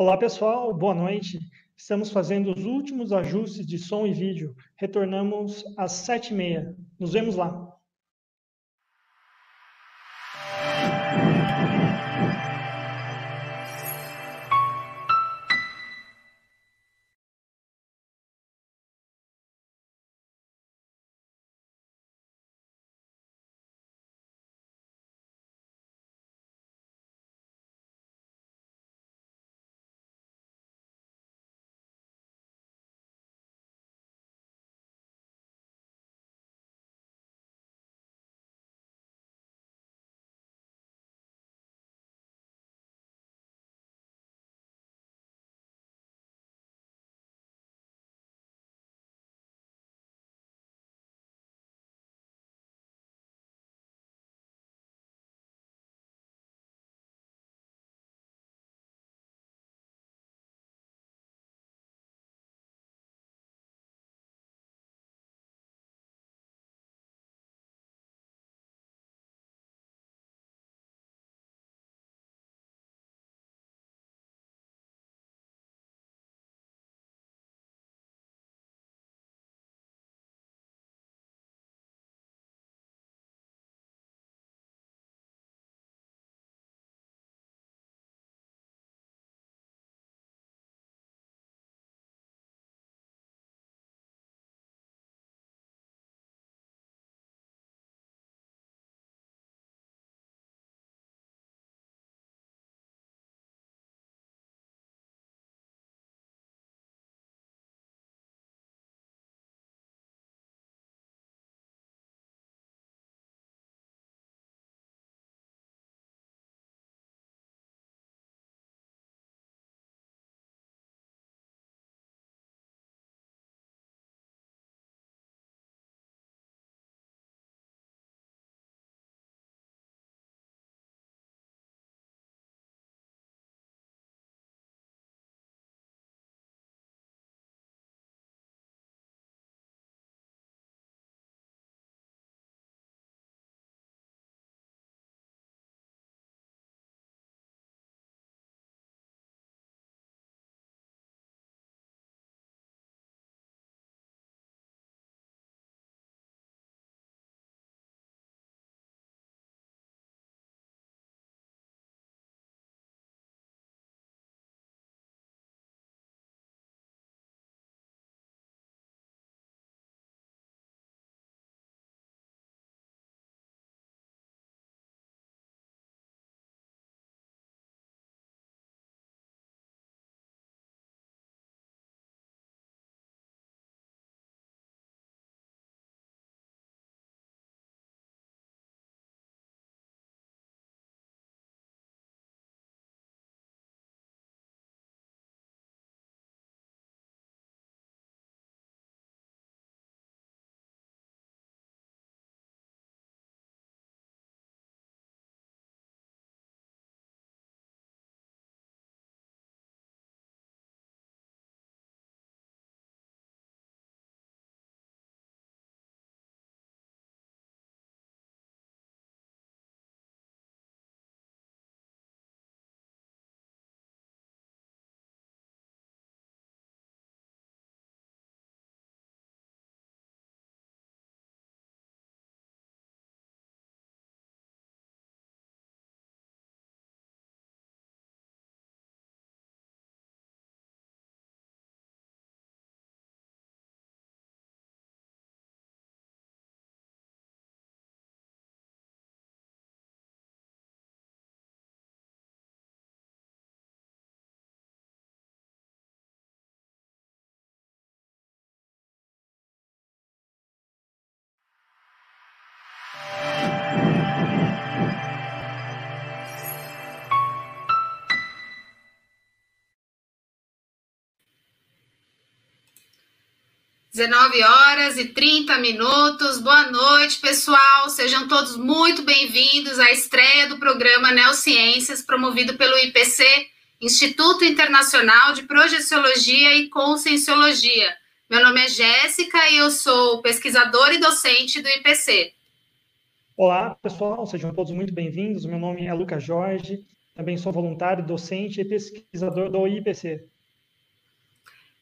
Olá, pessoal, boa noite. Estamos fazendo os últimos ajustes de som e vídeo. Retornamos às sete e meia. Nos vemos lá. Dezenove horas e 30 minutos. Boa noite, pessoal. Sejam todos muito bem-vindos à estreia do programa Neociências, promovido pelo IPC, Instituto Internacional de Projeciologia e Conscienciologia. Meu nome é Jéssica e eu sou pesquisadora e docente do IPC. Olá, pessoal, sejam todos muito bem-vindos. Meu nome é Lucas Jorge, também sou voluntário, docente e pesquisador do IPC.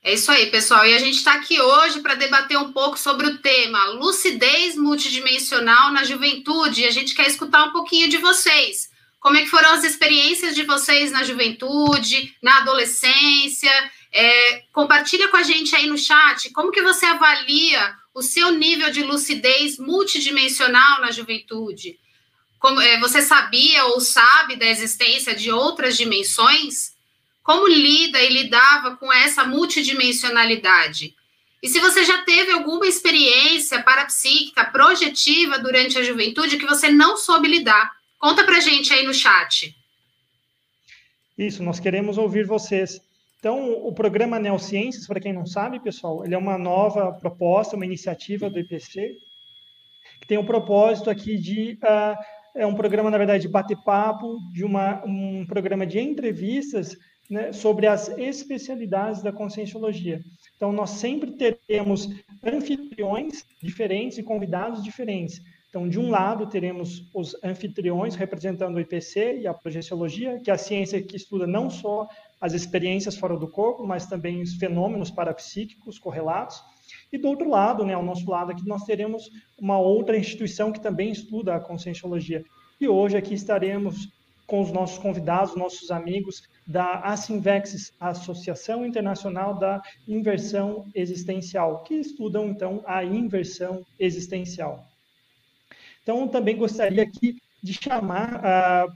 É isso aí, pessoal. E a gente está aqui hoje para debater um pouco sobre o tema lucidez multidimensional na juventude. E a gente quer escutar um pouquinho de vocês. Como é que foram as experiências de vocês na juventude, na adolescência? É, compartilha com a gente aí no chat como que você avalia o seu nível de lucidez multidimensional na juventude. Como, é, você sabia ou sabe da existência de outras dimensões? Como lida e lidava com essa multidimensionalidade? E se você já teve alguma experiência parapsíquica, projetiva durante a juventude que você não soube lidar? Conta pra gente aí no chat. Isso, nós queremos ouvir vocês. Então, o programa Neociências, para quem não sabe, pessoal, ele é uma nova proposta, uma iniciativa do IPC, que tem o propósito aqui de. Uh, é um programa, na verdade, de bate-papo, de uma, um programa de entrevistas né, sobre as especialidades da conscienciologia. Então, nós sempre teremos anfitriões diferentes e convidados diferentes. Então, de um lado, teremos os anfitriões representando o IPC e a projeciologia, que é a ciência que estuda não só as experiências fora do corpo, mas também os fenômenos parapsíquicos correlatos. E do outro lado, né, ao nosso lado aqui, nós teremos uma outra instituição que também estuda a conscienciologia. E hoje aqui estaremos com os nossos convidados, nossos amigos da Asinvexis, a Associação Internacional da Inversão Existencial, que estudam então a inversão existencial. Então, também gostaria aqui de chamar uh,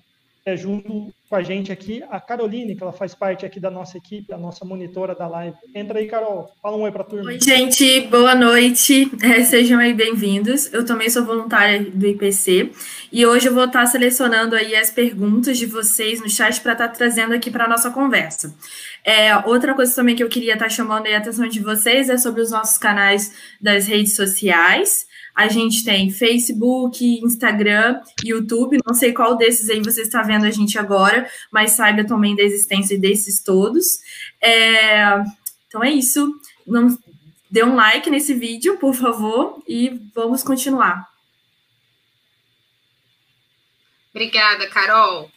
junto com a gente aqui a Caroline, que ela faz parte aqui da nossa equipe, a nossa monitora da live. Entra aí, Carol. Fala um oi para a turma. Oi, gente. Boa noite. É, sejam aí bem-vindos. Eu também sou voluntária do IPC e hoje eu vou estar selecionando aí as perguntas de vocês no chat para estar trazendo aqui para a nossa conversa. É, outra coisa também que eu queria estar chamando a atenção de vocês é sobre os nossos canais das redes sociais. A gente tem Facebook, Instagram, YouTube. Não sei qual desses aí você está vendo a gente agora, mas saiba também da existência desses todos. É, então é isso. Não, dê um like nesse vídeo, por favor, e vamos continuar. Obrigada, Carol.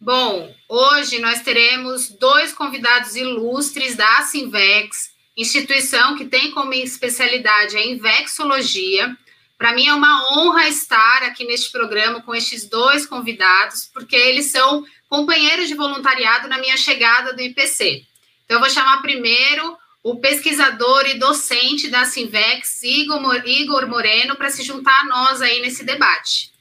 Bom, hoje nós teremos dois convidados ilustres da Sinvex, instituição que tem como especialidade a infecciologia. Para mim é uma honra estar aqui neste programa com estes dois convidados, porque eles são companheiros de voluntariado na minha chegada do IPC. Então, eu vou chamar primeiro o pesquisador e docente da Sinvex, Igor Moreno, para se juntar a nós aí nesse debate.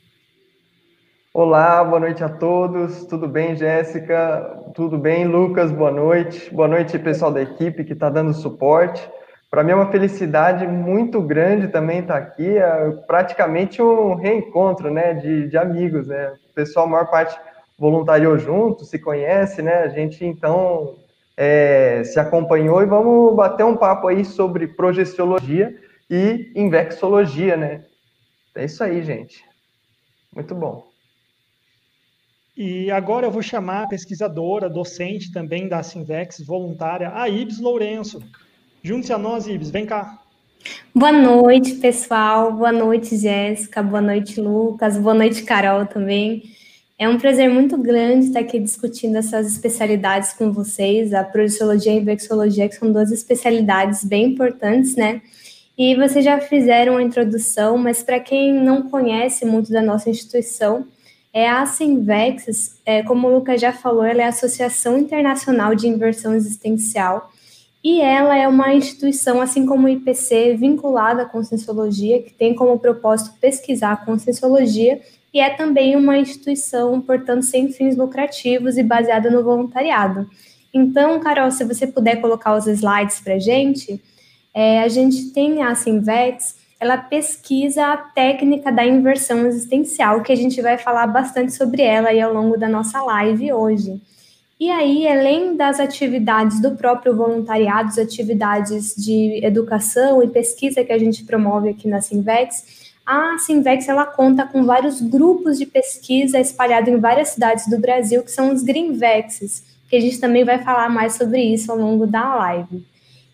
Olá, boa noite a todos. Tudo bem, Jéssica? Tudo bem, Lucas? Boa noite. Boa noite, pessoal da equipe que está dando suporte. Para mim é uma felicidade muito grande também estar tá aqui. É praticamente um reencontro, né, de, de amigos, né? O pessoal, a maior parte voluntariou junto, se conhece, né? A gente então é, se acompanhou e vamos bater um papo aí sobre progestiologia e invexologia, né? É isso aí, gente. Muito bom. E agora eu vou chamar a pesquisadora, docente também da Sinvex, voluntária, a Ibs Lourenço. Junte-se a nós, Ibs, vem cá. Boa noite, pessoal. Boa noite, Jéssica. Boa noite, Lucas. Boa noite, Carol também. É um prazer muito grande estar aqui discutindo essas especialidades com vocês, a projeciologia e a invexologia, que são duas especialidades bem importantes, né? E vocês já fizeram a introdução, mas para quem não conhece muito da nossa instituição, é a Sinvex, é, como o Lucas já falou, ela é a Associação Internacional de Inversão Existencial e ela é uma instituição, assim como o IPC, vinculada à Conscienciologia, que tem como propósito pesquisar a Conscienciologia e é também uma instituição, portanto, sem fins lucrativos e baseada no voluntariado. Então, Carol, se você puder colocar os slides para a gente, é, a gente tem a Sinvex, ela pesquisa a técnica da inversão existencial, que a gente vai falar bastante sobre ela aí ao longo da nossa live hoje. E aí, além das atividades do próprio voluntariado, as atividades de educação e pesquisa que a gente promove aqui na Sinvex, a Sinvex ela conta com vários grupos de pesquisa espalhados em várias cidades do Brasil, que são os Greenvexes, que a gente também vai falar mais sobre isso ao longo da live.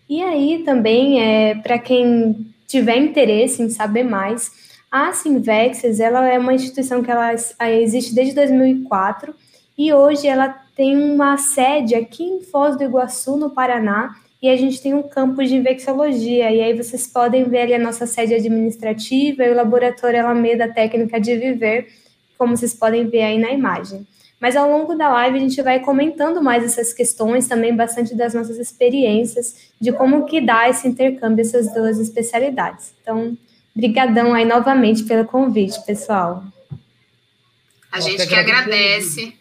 E aí também, é, para quem tiver interesse em saber mais, a Sinvexes, ela é uma instituição que ela existe desde 2004 e hoje ela tem uma sede aqui em Foz do Iguaçu, no Paraná, e a gente tem um campus de infecciologia, e aí vocês podem ver ali a nossa sede administrativa e o laboratório Alameda Técnica de Viver, como vocês podem ver aí na imagem. Mas ao longo da live a gente vai comentando mais essas questões, também bastante das nossas experiências, de como que dá esse intercâmbio, essas duas especialidades. Então, brigadão aí novamente pelo convite, pessoal. A gente que agradece.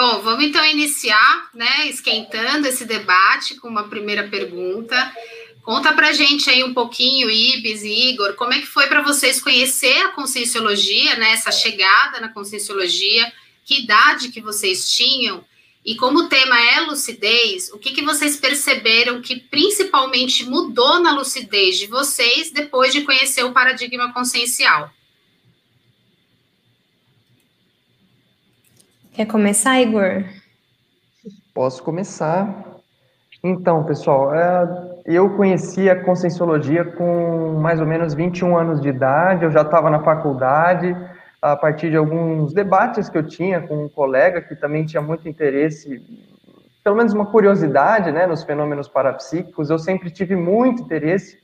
Bom, vamos então iniciar, né, esquentando esse debate com uma primeira pergunta. Conta pra gente aí um pouquinho, Ibis e Igor, como é que foi para vocês conhecer a Conscienciologia, né, essa chegada na Conscienciologia, que idade que vocês tinham, e como o tema é lucidez, o que, que vocês perceberam que principalmente mudou na lucidez de vocês depois de conhecer o paradigma consciencial? Quer começar, Igor? Posso começar. Então, pessoal, é, eu conheci a Conscienciologia com mais ou menos 21 anos de idade, eu já estava na faculdade, a partir de alguns debates que eu tinha com um colega que também tinha muito interesse, pelo menos uma curiosidade, né, nos fenômenos parapsíquicos, eu sempre tive muito interesse,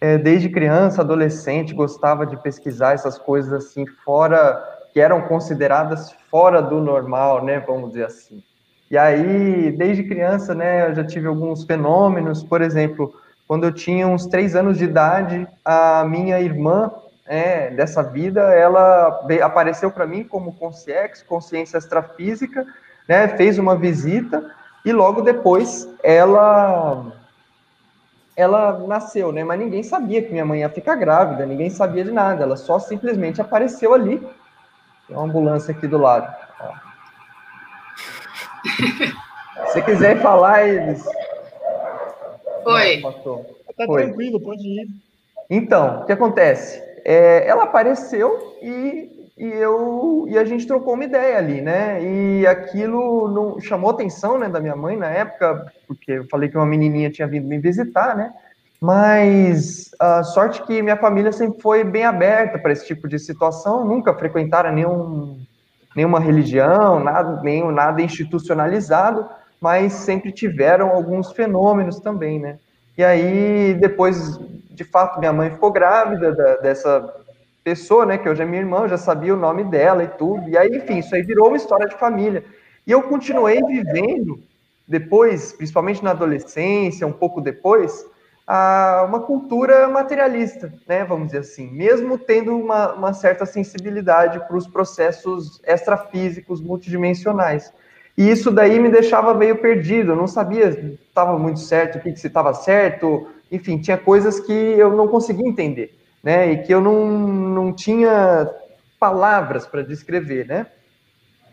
é, desde criança, adolescente, gostava de pesquisar essas coisas assim, fora, que eram consideradas fora do normal, né, vamos dizer assim. E aí, desde criança, né, eu já tive alguns fenômenos, por exemplo, quando eu tinha uns três anos de idade, a minha irmã é, dessa vida, ela veio, apareceu para mim como consciex, consciência extrafísica, né, fez uma visita e logo depois ela ela nasceu, né, mas ninguém sabia que minha mãe ia ficar grávida, ninguém sabia de nada, ela só simplesmente apareceu ali. Tem uma ambulância aqui do lado. Se quiser falar, eles. Foi. Tá tranquilo, pode ir. Então, o que acontece? É, ela apareceu e, e eu e a gente trocou uma ideia ali, né? E aquilo não, chamou atenção, né, da minha mãe na época, porque eu falei que uma menininha tinha vindo me visitar, né? Mas a sorte que minha família sempre foi bem aberta para esse tipo de situação, nunca frequentaram nenhum nenhuma religião, nada, nem nada institucionalizado, mas sempre tiveram alguns fenômenos também, né? E aí, depois, de fato, minha mãe ficou grávida da, dessa pessoa, né, que hoje é minha irmã, eu já sabia o nome dela e tudo, e aí, enfim, isso aí virou uma história de família. E eu continuei vivendo, depois, principalmente na adolescência, um pouco depois, a uma cultura materialista, né, vamos dizer assim, mesmo tendo uma, uma certa sensibilidade para os processos extrafísicos multidimensionais. E isso daí me deixava meio perdido, eu não sabia se estava muito certo, o que, que se estava certo, enfim, tinha coisas que eu não conseguia entender, né, e que eu não, não tinha palavras para descrever, né.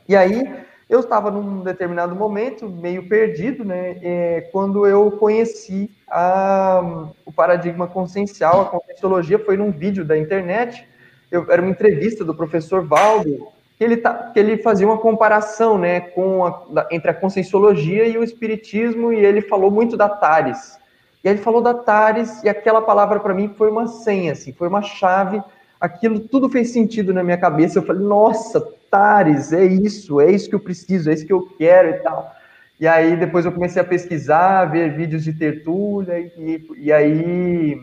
E aí, eu estava num determinado momento, meio perdido, né, é, quando eu conheci a, o paradigma consciencial, a conscienciologia, foi num vídeo da internet, eu, era uma entrevista do professor Valdo, que ele, tá, que ele fazia uma comparação né, com a, entre a conscienciologia e o espiritismo, e ele falou muito da Tares. E aí ele falou da Tares, e aquela palavra para mim foi uma senha, assim, foi uma chave, aquilo tudo fez sentido na minha cabeça, eu falei, nossa, Tares, é isso, é isso que eu preciso, é isso que eu quero e tal. E aí depois eu comecei a pesquisar, ver vídeos de tertúlia, e, e aí,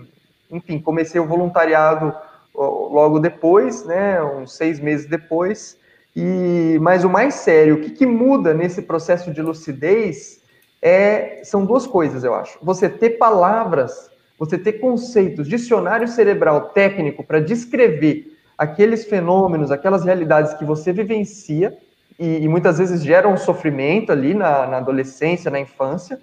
enfim, comecei o voluntariado logo depois, né, uns seis meses depois. E mas o mais sério, o que, que muda nesse processo de lucidez é são duas coisas, eu acho. Você ter palavras, você ter conceitos, dicionário cerebral técnico para descrever aqueles fenômenos, aquelas realidades que você vivencia e, e muitas vezes geram sofrimento ali na, na, adolescência, na infância.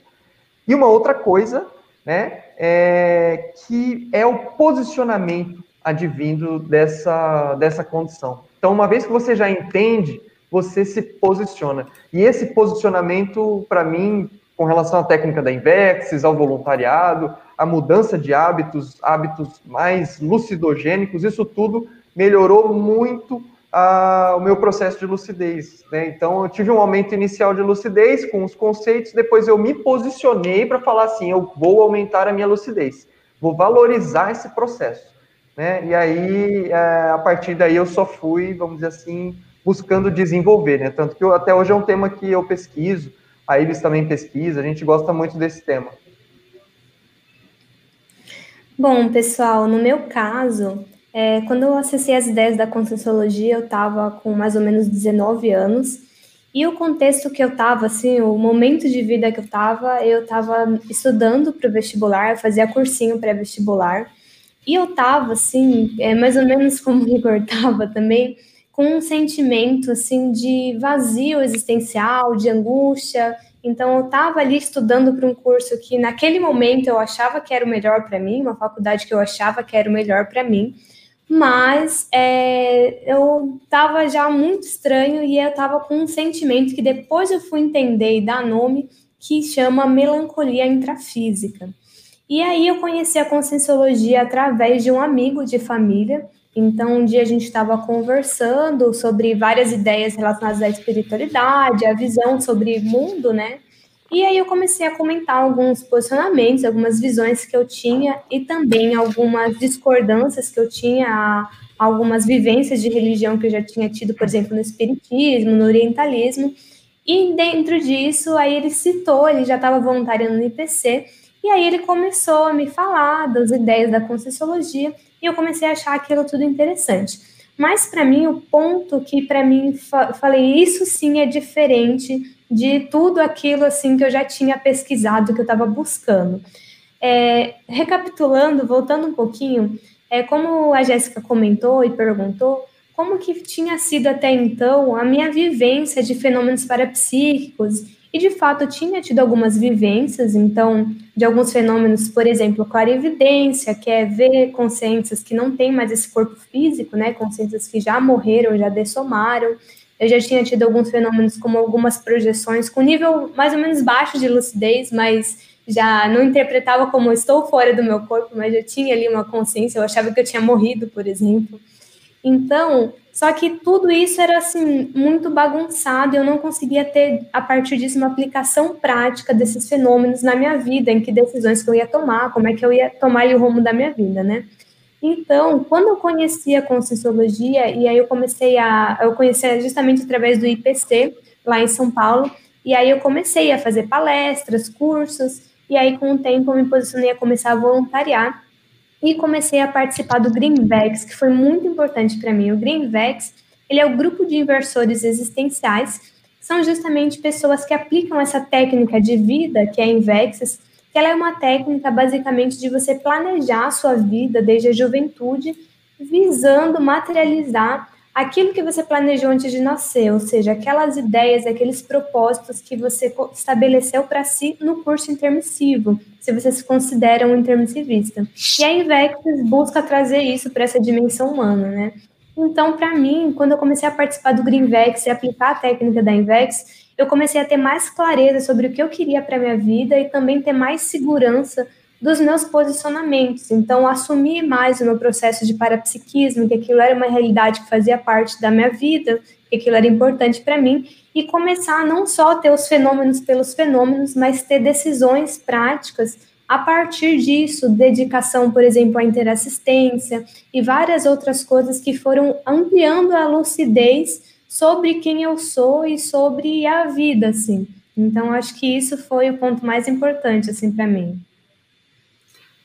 E uma outra coisa, né, é, que é o posicionamento advindo dessa, dessa condição. Então, uma vez que você já entende, você se posiciona. E esse posicionamento, para mim, com relação à técnica da Invexis, ao voluntariado, a mudança de hábitos, hábitos mais lucidogênicos, isso tudo melhorou muito a, o meu processo de lucidez. Né? Então, eu tive um aumento inicial de lucidez com os conceitos, depois eu me posicionei para falar assim: eu vou aumentar a minha lucidez, vou valorizar esse processo. Né? E aí, é, a partir daí, eu só fui, vamos dizer assim, buscando desenvolver, né? Tanto que eu, até hoje é um tema que eu pesquiso, a Ives também pesquisa, a gente gosta muito desse tema. Bom, pessoal, no meu caso, é, quando eu acessei as ideias da Conscienciologia, eu estava com mais ou menos 19 anos, e o contexto que eu estava, assim, o momento de vida que eu estava, eu estava estudando para o vestibular, eu fazia cursinho pré-vestibular, e eu estava, assim, é, mais ou menos como o Igor estava também, com um sentimento, assim, de vazio existencial, de angústia, então, eu estava ali estudando para um curso que, naquele momento, eu achava que era o melhor para mim, uma faculdade que eu achava que era o melhor para mim, mas é, eu estava já muito estranho e eu estava com um sentimento que depois eu fui entender e dar nome, que chama melancolia intrafísica. E aí eu conheci a conscienciologia através de um amigo de família, então, um dia a gente estava conversando sobre várias ideias relacionadas à espiritualidade, a visão sobre mundo, né? E aí eu comecei a comentar alguns posicionamentos, algumas visões que eu tinha e também algumas discordâncias que eu tinha, algumas vivências de religião que eu já tinha tido, por exemplo, no espiritismo, no orientalismo. E dentro disso, aí ele citou, ele já estava voluntariando no IPC, e aí ele começou a me falar das ideias da Conscienciologia, e eu comecei a achar aquilo tudo interessante. Mas para mim, o ponto que para mim fa falei isso sim é diferente de tudo aquilo assim que eu já tinha pesquisado, que eu estava buscando. É, recapitulando, voltando um pouquinho, é como a Jéssica comentou e perguntou, como que tinha sido até então a minha vivência de fenômenos parapsíquicos e de fato tinha tido algumas vivências, então, de alguns fenômenos, por exemplo, clarividência, que é ver consciências que não têm mais esse corpo físico, né? Consciências que já morreram, já dessomaram. Eu já tinha tido alguns fenômenos, como algumas projeções, com nível mais ou menos baixo de lucidez, mas já não interpretava como estou fora do meu corpo, mas já tinha ali uma consciência, eu achava que eu tinha morrido, por exemplo. Então, só que tudo isso era assim muito bagunçado, eu não conseguia ter a partir disso uma aplicação prática desses fenômenos na minha vida, em que decisões que eu ia tomar, como é que eu ia tomar o rumo da minha vida, né? Então, quando eu conheci a Conscienciologia, e aí eu comecei a. Eu conheci justamente através do IPC, lá em São Paulo, e aí eu comecei a fazer palestras, cursos, e aí com o tempo eu me posicionei a começar a voluntariar e comecei a participar do Greenvex, que foi muito importante para mim. O Greenvex, ele é o grupo de inversores existenciais, são justamente pessoas que aplicam essa técnica de vida, que é a que ela é uma técnica basicamente de você planejar a sua vida desde a juventude, visando materializar aquilo que você planejou antes de nascer, ou seja, aquelas ideias, aqueles propósitos que você estabeleceu para si no curso intermissivo, se você se considera um intermissivista. E a Invexis busca trazer isso para essa dimensão humana, né? Então, para mim, quando eu comecei a participar do Greenvex e aplicar a técnica da Invex, eu comecei a ter mais clareza sobre o que eu queria para minha vida e também ter mais segurança dos meus posicionamentos. Então, assumir mais o meu processo de parapsiquismo, que aquilo era uma realidade que fazia parte da minha vida, que aquilo era importante para mim, e começar a não só ter os fenômenos pelos fenômenos, mas ter decisões práticas a partir disso, dedicação, por exemplo, à interassistência e várias outras coisas que foram ampliando a lucidez sobre quem eu sou e sobre a vida, assim. Então, acho que isso foi o ponto mais importante, assim, para mim.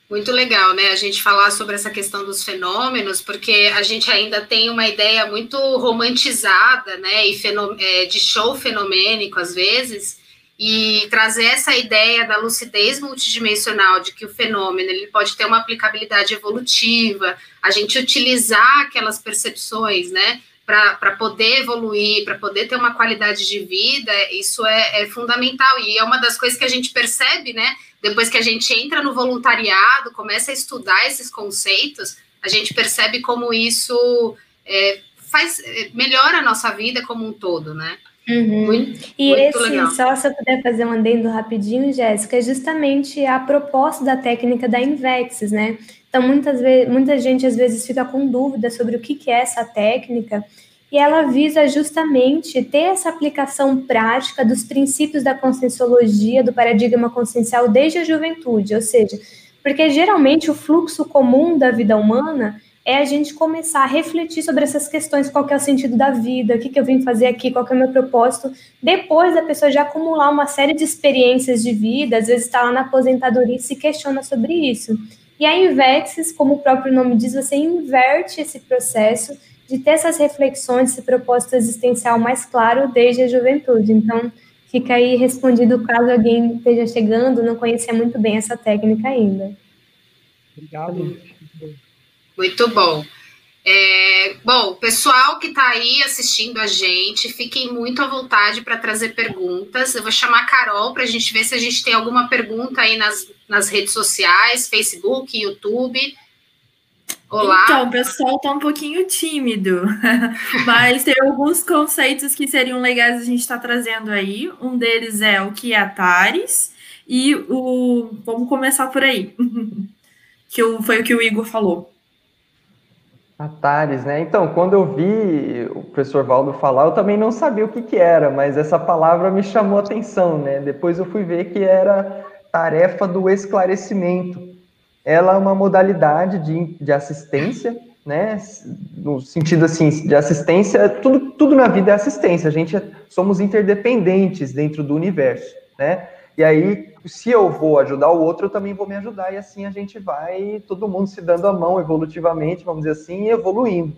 Muito legal, né? A gente falar sobre essa questão dos fenômenos, porque a gente ainda tem uma ideia muito romantizada, né? E é, de show fenomênico, às vezes, e trazer essa ideia da lucidez multidimensional, de que o fenômeno ele pode ter uma aplicabilidade evolutiva, a gente utilizar aquelas percepções, né? Para poder evoluir, para poder ter uma qualidade de vida, isso é, é fundamental. E é uma das coisas que a gente percebe, né? depois que a gente entra no voluntariado, começa a estudar esses conceitos, a gente percebe como isso é, faz é, melhora a nossa vida como um todo, né? Uhum. Muito, e muito esse, legal. só se eu puder fazer um adendo rapidinho, Jéssica, é justamente a proposta da técnica da Invexis, né? Então, muitas vezes, muita gente às vezes fica com dúvida sobre o que, que é essa técnica, e ela visa justamente ter essa aplicação prática dos princípios da conscienciologia, do paradigma consciencial desde a juventude, ou seja, porque geralmente o fluxo comum da vida humana é a gente começar a refletir sobre essas questões, qual que é o sentido da vida, o que, que eu vim fazer aqui, qual que é o meu propósito, depois da pessoa já acumular uma série de experiências de vida, às vezes está lá na aposentadoria e se questiona sobre isso. E a Invexis, como o próprio nome diz, você inverte esse processo de ter essas reflexões, esse propósito existencial mais claro desde a juventude. Então, fica aí respondido caso alguém esteja chegando, não conhecia muito bem essa técnica ainda. Obrigado. Muito bom. É, bom, pessoal que está aí assistindo a gente, fiquem muito à vontade para trazer perguntas. Eu vou chamar a Carol para a gente ver se a gente tem alguma pergunta aí nas, nas redes sociais, Facebook, YouTube. Olá. Então, o pessoal está um pouquinho tímido, mas tem alguns conceitos que seriam legais a gente estar tá trazendo aí. Um deles é o que é Atares e o. Vamos começar por aí, que foi o que o Igor falou. Atares, né? Então, quando eu vi o professor Valdo falar, eu também não sabia o que, que era, mas essa palavra me chamou a atenção, né? Depois eu fui ver que era tarefa do esclarecimento ela é uma modalidade de, de assistência, né? No sentido assim, de assistência, tudo, tudo na vida é assistência. A gente é, somos interdependentes dentro do universo, né? E aí, se eu vou ajudar o outro, eu também vou me ajudar, e assim a gente vai, todo mundo se dando a mão evolutivamente, vamos dizer assim, e evoluindo.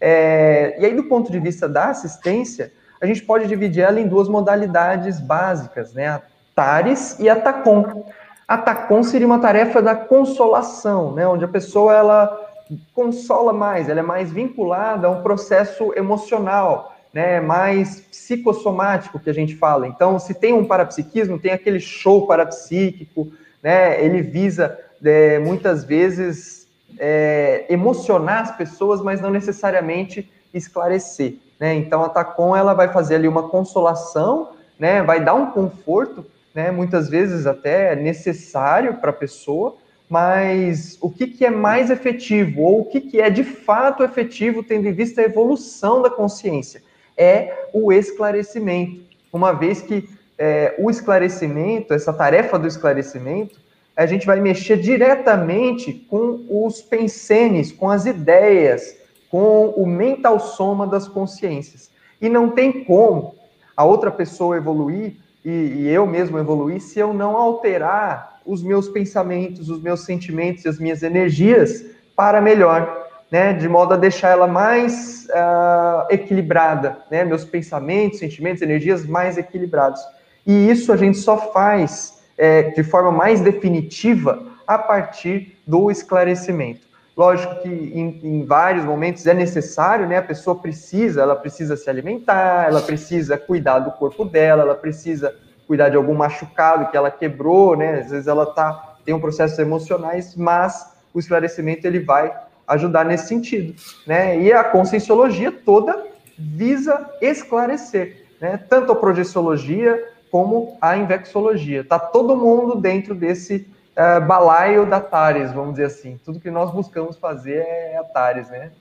É, e aí, do ponto de vista da assistência, a gente pode dividir ela em duas modalidades básicas, né? A TARES e a TACOM. A TACOM seria uma tarefa da consolação, né, onde a pessoa ela consola mais, ela é mais vinculada a um processo emocional, né, mais psicossomático que a gente fala. Então, se tem um parapsiquismo, tem aquele show parapsíquico, né, ele visa é, muitas vezes é, emocionar as pessoas, mas não necessariamente esclarecer. Né? Então, a TACOM ela vai fazer ali uma consolação, né, vai dar um conforto, né, muitas vezes até necessário para a pessoa, mas o que, que é mais efetivo, ou o que, que é de fato efetivo, tendo em vista a evolução da consciência? É o esclarecimento. Uma vez que é, o esclarecimento, essa tarefa do esclarecimento, a gente vai mexer diretamente com os pensenes, com as ideias, com o mental soma das consciências. E não tem como a outra pessoa evoluir e, e eu mesmo evoluir se eu não alterar os meus pensamentos, os meus sentimentos e as minhas energias para melhor, né? De modo a deixar ela mais uh, equilibrada, né? Meus pensamentos, sentimentos, energias mais equilibrados. E isso a gente só faz é, de forma mais definitiva a partir do esclarecimento. Lógico que em, em, vários momentos é necessário, né? A pessoa precisa, ela precisa se alimentar, ela precisa cuidar do corpo dela, ela precisa cuidar de algum machucado que ela quebrou, né? Às vezes ela tá tem um processos emocionais, mas o esclarecimento ele vai ajudar nesse sentido, né? E a conscienciologia toda visa esclarecer, né? Tanto a projeciologia como a invexologia. Tá todo mundo dentro desse uh, balaio da Tares, vamos dizer assim. Tudo que nós buscamos fazer é a Tares, né?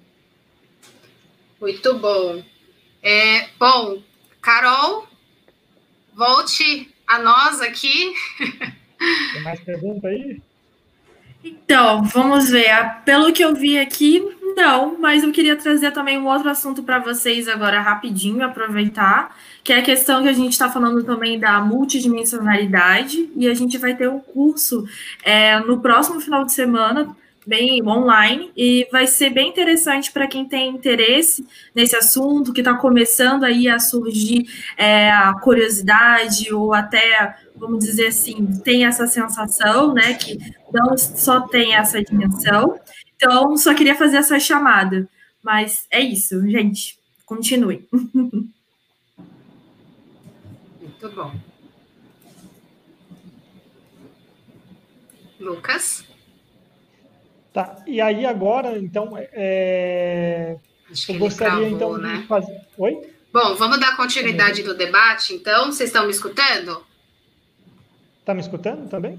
Muito bom. É, bom, Carol, volte a nós aqui. Tem mais pergunta aí? Então, vamos ver. Pelo que eu vi aqui, não, mas eu queria trazer também um outro assunto para vocês agora rapidinho, aproveitar, que é a questão que a gente está falando também da multidimensionalidade, e a gente vai ter um curso é, no próximo final de semana, bem online, e vai ser bem interessante para quem tem interesse nesse assunto, que está começando aí a surgir é, a curiosidade, ou até, vamos dizer assim, tem essa sensação, né, que não só tem essa dimensão. Então, só queria fazer essa chamada. Mas é isso, gente. Continue. Muito bom. Lucas? Tá, e aí agora, então, é... eu gostaria travou, então né? de fazer. Oi? Bom, vamos dar continuidade no debate, então. Vocês estão me escutando? Está me escutando também?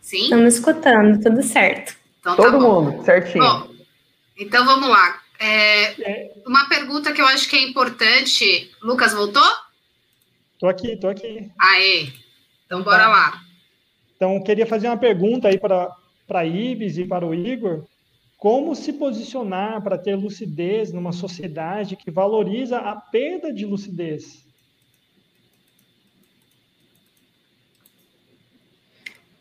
Sim. Estamos escutando, tudo certo. Então, tá Todo bom. mundo, certinho. Bom, então vamos lá. É, uma pergunta que eu acho que é importante. Lucas, voltou? Tô aqui, tô aqui. Aê. Então bora tá. lá. Então, queria fazer uma pergunta aí para a Ibis e para o Igor. como se posicionar para ter lucidez numa sociedade que valoriza a perda de lucidez?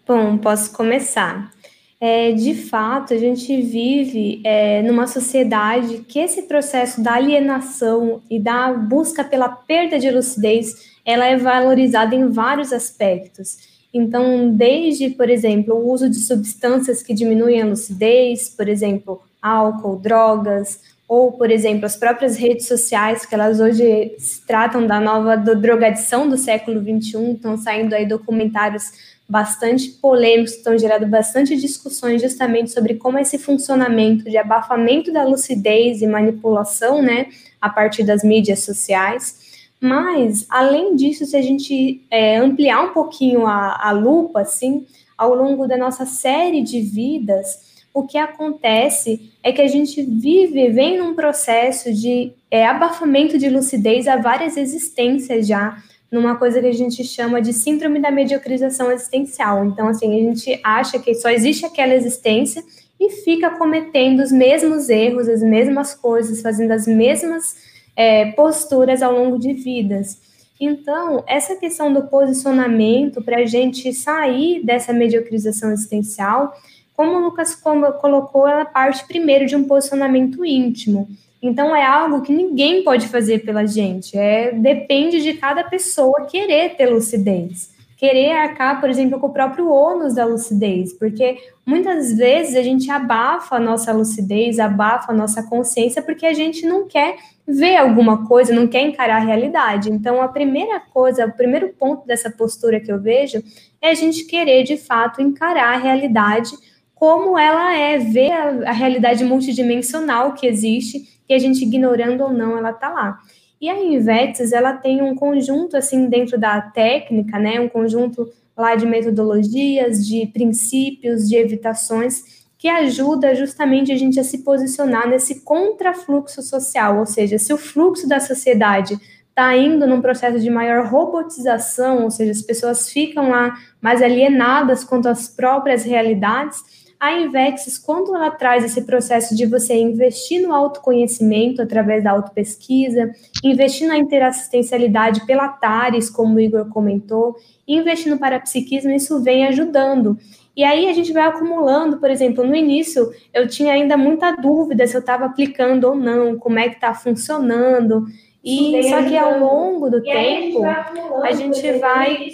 Bom, posso começar. É, de fato, a gente vive é, numa sociedade que esse processo da alienação e da busca pela perda de lucidez, ela é valorizada em vários aspectos. Então, desde, por exemplo, o uso de substâncias que diminuem a lucidez, por exemplo, álcool, drogas, ou, por exemplo, as próprias redes sociais, que elas hoje se tratam da nova do drogadição do século XXI, estão saindo aí documentários bastante polêmicos, estão gerando bastante discussões justamente sobre como esse funcionamento de abafamento da lucidez e manipulação, né, a partir das mídias sociais. Mas, além disso, se a gente é, ampliar um pouquinho a, a lupa, assim, ao longo da nossa série de vidas, o que acontece é que a gente vive, vem num processo de é, abafamento de lucidez há várias existências já, numa coisa que a gente chama de síndrome da mediocrização existencial. Então, assim, a gente acha que só existe aquela existência e fica cometendo os mesmos erros, as mesmas coisas, fazendo as mesmas é, posturas ao longo de vidas. Então, essa questão do posicionamento para a gente sair dessa mediocrização existencial, como o Lucas colocou, ela parte primeiro de um posicionamento íntimo. Então é algo que ninguém pode fazer pela gente. É depende de cada pessoa querer ter lucidez, querer arcar, por exemplo, com o próprio ônus da lucidez, porque muitas vezes a gente abafa a nossa lucidez, abafa a nossa consciência porque a gente não quer ver alguma coisa, não quer encarar a realidade. Então a primeira coisa, o primeiro ponto dessa postura que eu vejo é a gente querer de fato encarar a realidade como ela é, ver a, a realidade multidimensional que existe que a gente ignorando ou não, ela está lá. E a Invetes, ela tem um conjunto, assim, dentro da técnica, né, um conjunto lá de metodologias, de princípios, de evitações, que ajuda justamente a gente a se posicionar nesse contrafluxo social, ou seja, se o fluxo da sociedade está indo num processo de maior robotização, ou seja, as pessoas ficam lá mais alienadas quanto às próprias realidades, a Invex, quando ela traz esse processo de você investir no autoconhecimento através da autopesquisa, investir na interassistencialidade pela TARES, como o Igor comentou, investir no parapsiquismo, isso vem ajudando. E aí a gente vai acumulando, por exemplo, no início eu tinha ainda muita dúvida se eu estava aplicando ou não, como é que está funcionando. E só que ao longo do e tempo a gente vai.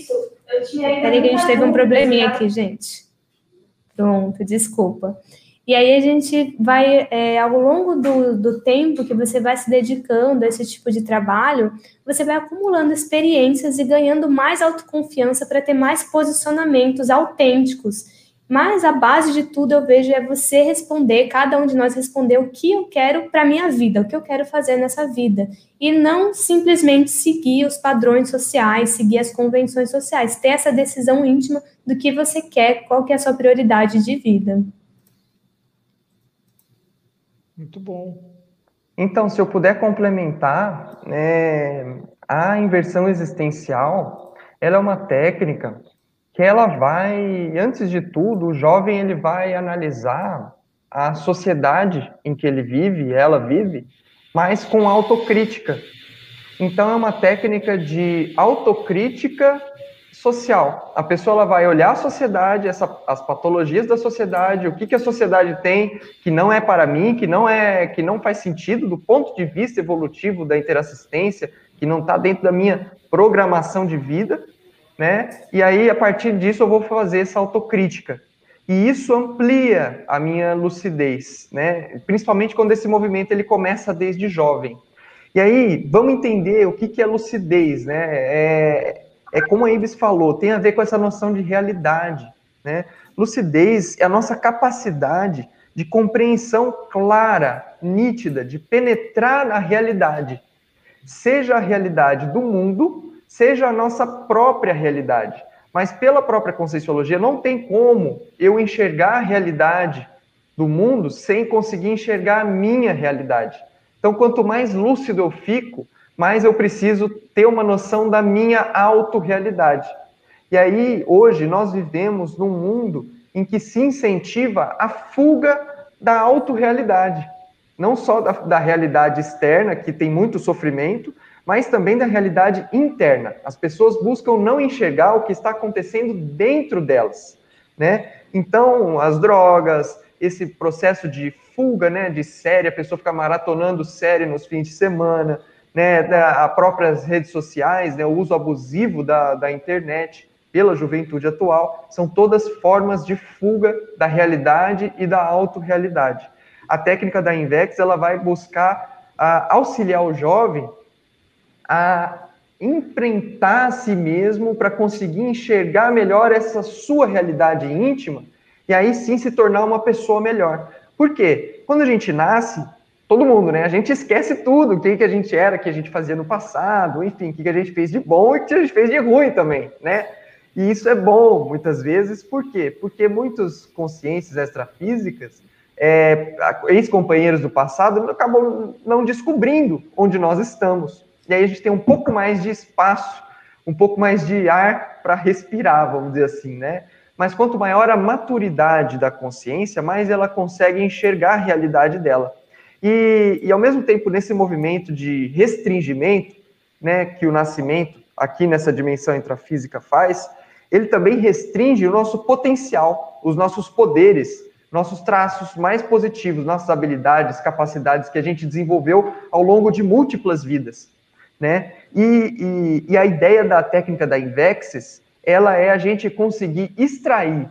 Peraí que a gente teve um probleminha aqui, gente. Pronto, desculpa. E aí a gente vai, é, ao longo do, do tempo que você vai se dedicando a esse tipo de trabalho, você vai acumulando experiências e ganhando mais autoconfiança para ter mais posicionamentos autênticos. Mas a base de tudo eu vejo é você responder, cada um de nós responder o que eu quero para minha vida, o que eu quero fazer nessa vida, e não simplesmente seguir os padrões sociais, seguir as convenções sociais, ter essa decisão íntima do que você quer, qual que é a sua prioridade de vida. Muito bom. Então, se eu puder complementar, né, a inversão existencial, ela é uma técnica que ela vai, antes de tudo, o jovem ele vai analisar a sociedade em que ele vive, ela vive, mas com autocrítica. Então é uma técnica de autocrítica social. A pessoa ela vai olhar a sociedade, essa, as patologias da sociedade, o que, que a sociedade tem que não é para mim, que não é, que não faz sentido do ponto de vista evolutivo da interassistência, que não está dentro da minha programação de vida, né? E aí, a partir disso, eu vou fazer essa autocrítica. E isso amplia a minha lucidez, né? Principalmente quando esse movimento ele começa desde jovem. E aí, vamos entender o que, que é lucidez, né? É, é como a Ibis falou, tem a ver com essa noção de realidade, né? Lucidez é a nossa capacidade de compreensão clara, nítida, de penetrar na realidade, seja a realidade do mundo, seja a nossa própria realidade. Mas pela própria conscienciologia, não tem como eu enxergar a realidade do mundo sem conseguir enxergar a minha realidade. Então, quanto mais lúcido eu fico, mais eu preciso ter uma noção da minha autorrealidade. E aí, hoje, nós vivemos num mundo em que se incentiva a fuga da autorrealidade. Não só da, da realidade externa, que tem muito sofrimento, mas também da realidade interna. As pessoas buscam não enxergar o que está acontecendo dentro delas, né? Então, as drogas, esse processo de fuga, né, de série, a pessoa fica maratonando série nos fins de semana, né, as próprias redes sociais, né, o uso abusivo da, da internet pela juventude atual, são todas formas de fuga da realidade e da autorrealidade. A técnica da Invex, ela vai buscar a, auxiliar o jovem a enfrentar a si mesmo para conseguir enxergar melhor essa sua realidade íntima e aí sim se tornar uma pessoa melhor. Por quê? Quando a gente nasce, todo mundo, né? A gente esquece tudo, o que, que a gente era, o que a gente fazia no passado, enfim, o que, que a gente fez de bom e o que a gente fez de ruim também, né? E isso é bom, muitas vezes, por quê? Porque muitas consciências extrafísicas, é, ex-companheiros do passado, acabam não descobrindo onde nós estamos. E aí a gente tem um pouco mais de espaço, um pouco mais de ar para respirar, vamos dizer assim, né? mas quanto maior a maturidade da consciência, mais ela consegue enxergar a realidade dela. E, e ao mesmo tempo, nesse movimento de restringimento, né, que o nascimento, aqui nessa dimensão intrafísica, faz, ele também restringe o nosso potencial, os nossos poderes, nossos traços mais positivos, nossas habilidades, capacidades que a gente desenvolveu ao longo de múltiplas vidas. Né? E, e, e a ideia da técnica da Invexis ela é a gente conseguir extrair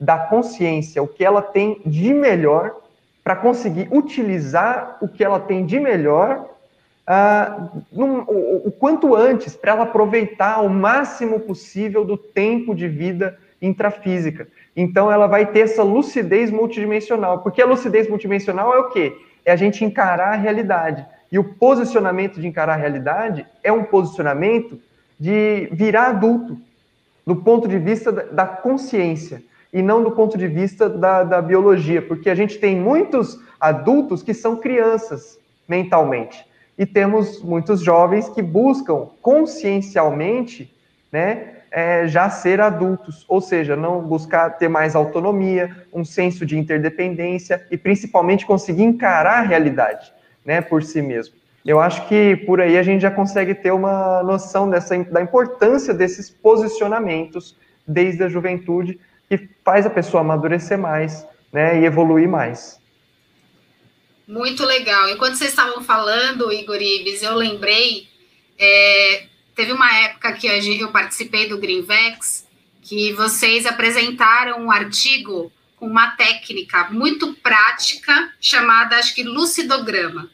da consciência o que ela tem de melhor para conseguir utilizar o que ela tem de melhor uh, o, o, quanto antes, para ela aproveitar o máximo possível do tempo de vida intrafísica. Então, ela vai ter essa lucidez multidimensional. Porque a lucidez multidimensional é o quê? É a gente encarar a realidade. E o posicionamento de encarar a realidade é um posicionamento de virar adulto, do ponto de vista da consciência e não do ponto de vista da, da biologia, porque a gente tem muitos adultos que são crianças mentalmente e temos muitos jovens que buscam consciencialmente, né, é, já ser adultos, ou seja, não buscar ter mais autonomia, um senso de interdependência e principalmente conseguir encarar a realidade, né, por si mesmo. Eu acho que por aí a gente já consegue ter uma noção dessa, da importância desses posicionamentos desde a juventude, que faz a pessoa amadurecer mais né, e evoluir mais. Muito legal. Enquanto vocês estavam falando, Igor Ibis, eu lembrei, é, teve uma época que eu participei do Greenvex, que vocês apresentaram um artigo com uma técnica muito prática chamada, acho que, lucidograma.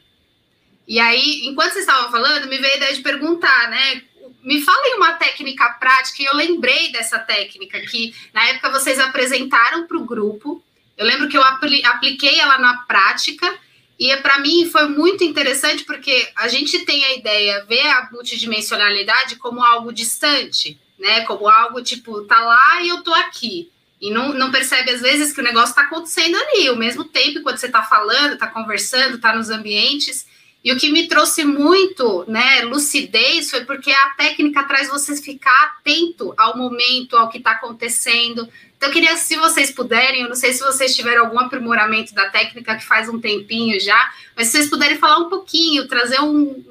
E aí, enquanto vocês estavam falando, me veio a ideia de perguntar, né? Me falem uma técnica prática, e eu lembrei dessa técnica que na época vocês apresentaram para o grupo. Eu lembro que eu apli apliquei ela na prática, e para mim foi muito interessante porque a gente tem a ideia, ver a multidimensionalidade como algo distante, né? Como algo tipo, tá lá e eu tô aqui. E não, não percebe às vezes que o negócio está acontecendo ali, ao mesmo tempo, quando você está falando, está conversando, está nos ambientes. E o que me trouxe muito, né, lucidez, foi porque a técnica traz você ficar atento ao momento, ao que está acontecendo. Então, eu queria, se vocês puderem, eu não sei se vocês tiveram algum aprimoramento da técnica que faz um tempinho já, mas se vocês puderem falar um pouquinho, trazer um,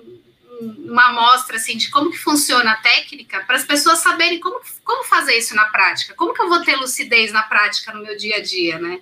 uma amostra assim de como que funciona a técnica para as pessoas saberem como, como fazer isso na prática. Como que eu vou ter lucidez na prática no meu dia a dia, né?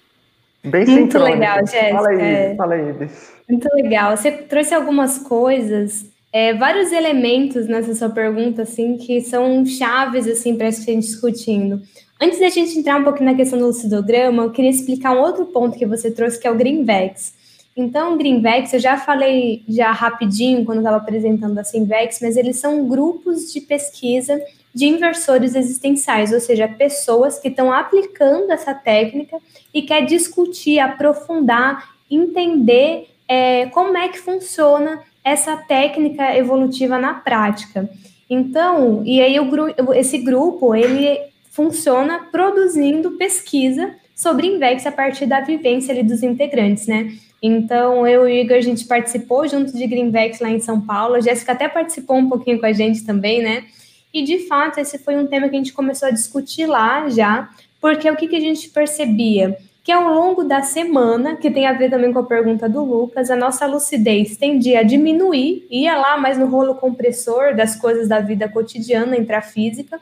Bem Muito legal, Jéssica. Fala aí, é. fala aí. Muito legal. Você trouxe algumas coisas, é, vários elementos nessa sua pergunta, assim, que são chaves, assim, para a gente discutindo. Antes da gente entrar um pouquinho na questão do lucidograma, eu queria explicar um outro ponto que você trouxe, que é o Greenvex. Então, o Greenvex, eu já falei já rapidinho quando estava apresentando a Simvex, mas eles são grupos de pesquisa de inversores existenciais, ou seja, pessoas que estão aplicando essa técnica e quer discutir, aprofundar, entender é, como é que funciona essa técnica evolutiva na prática. Então, e aí o, esse grupo, ele funciona produzindo pesquisa sobre Invex a partir da vivência ali dos integrantes, né? Então, eu e o Igor, a gente participou junto de Greenvex lá em São Paulo, a Jéssica até participou um pouquinho com a gente também, né? E, de fato, esse foi um tema que a gente começou a discutir lá já, porque o que, que a gente percebia? Que ao longo da semana, que tem a ver também com a pergunta do Lucas, a nossa lucidez tendia a diminuir, ia lá mais no rolo compressor das coisas da vida cotidiana, intrafísica,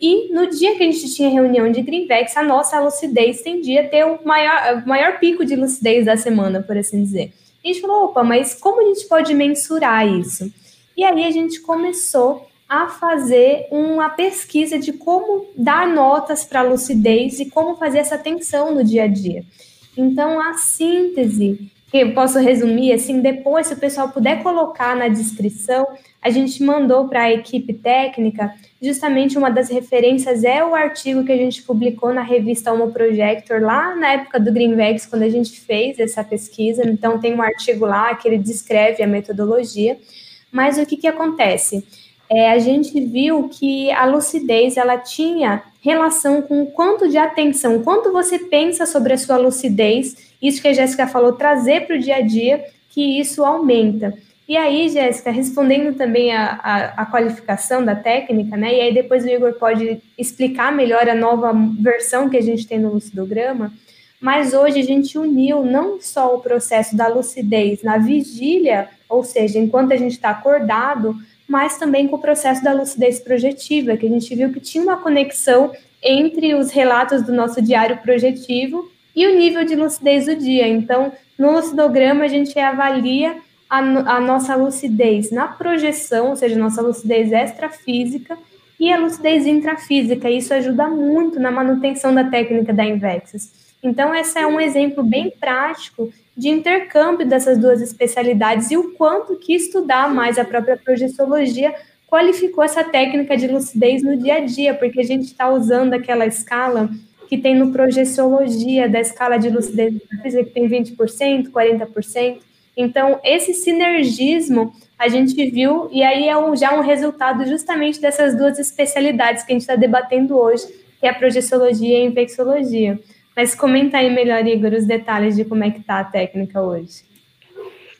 e no dia que a gente tinha reunião de Greenvex, a nossa lucidez tendia a ter o maior, maior pico de lucidez da semana, por assim dizer. E a gente falou, opa, mas como a gente pode mensurar isso? E aí a gente começou a fazer uma pesquisa de como dar notas para a lucidez e como fazer essa atenção no dia a dia. Então, a síntese, que eu posso resumir assim, depois, se o pessoal puder colocar na descrição, a gente mandou para a equipe técnica, justamente uma das referências é o artigo que a gente publicou na revista Homo Projector, lá na época do Greenvex, quando a gente fez essa pesquisa. Então, tem um artigo lá que ele descreve a metodologia. Mas o que, que acontece? É, a gente viu que a lucidez ela tinha relação com o quanto de atenção, quanto você pensa sobre a sua lucidez, isso que a Jéssica falou, trazer para o dia a dia, que isso aumenta. E aí, Jéssica, respondendo também a, a, a, qualificação da técnica, né? E aí depois o Igor pode explicar melhor a nova versão que a gente tem no lucidograma. Mas hoje a gente uniu não só o processo da lucidez na vigília, ou seja, enquanto a gente está acordado, mas também com o processo da lucidez projetiva, que a gente viu que tinha uma conexão entre os relatos do nosso diário projetivo e o nível de lucidez do dia. Então, no lucidograma, a gente avalia a, a nossa lucidez na projeção, ou seja, nossa lucidez extrafísica, e a lucidez intrafísica. Isso ajuda muito na manutenção da técnica da Invexus. Então, esse é um exemplo bem prático de intercâmbio dessas duas especialidades e o quanto que estudar mais a própria projeciologia qualificou essa técnica de lucidez no dia a dia, porque a gente está usando aquela escala que tem no projeciologia, da escala de lucidez que tem 20%, 40%. Então, esse sinergismo a gente viu, e aí é um, já um resultado justamente dessas duas especialidades que a gente está debatendo hoje, que é a projeciologia e a infecciologia. Mas comenta aí melhor, Igor, os detalhes de como é que está a técnica hoje.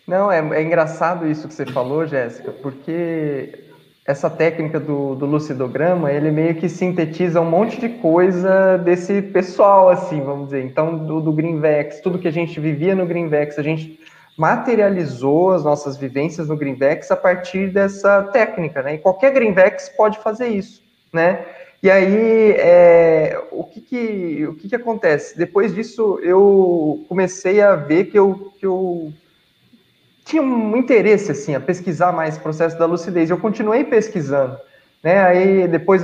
Não, é, é engraçado isso que você falou, Jéssica, porque essa técnica do, do, lucidograma, ele meio que sintetiza um monte de coisa desse pessoal, assim, vamos dizer. Então, do, do Greenvex, tudo que a gente vivia no Greenvex, a gente materializou as nossas vivências no Greenvex a partir dessa técnica, né? E qualquer Greenvex pode fazer isso, né? E aí, é, o, que, que, o que, que acontece? Depois disso, eu comecei a ver que eu, que eu tinha um interesse, assim, a pesquisar mais o processo da lucidez. Eu continuei pesquisando, né? Aí, depois,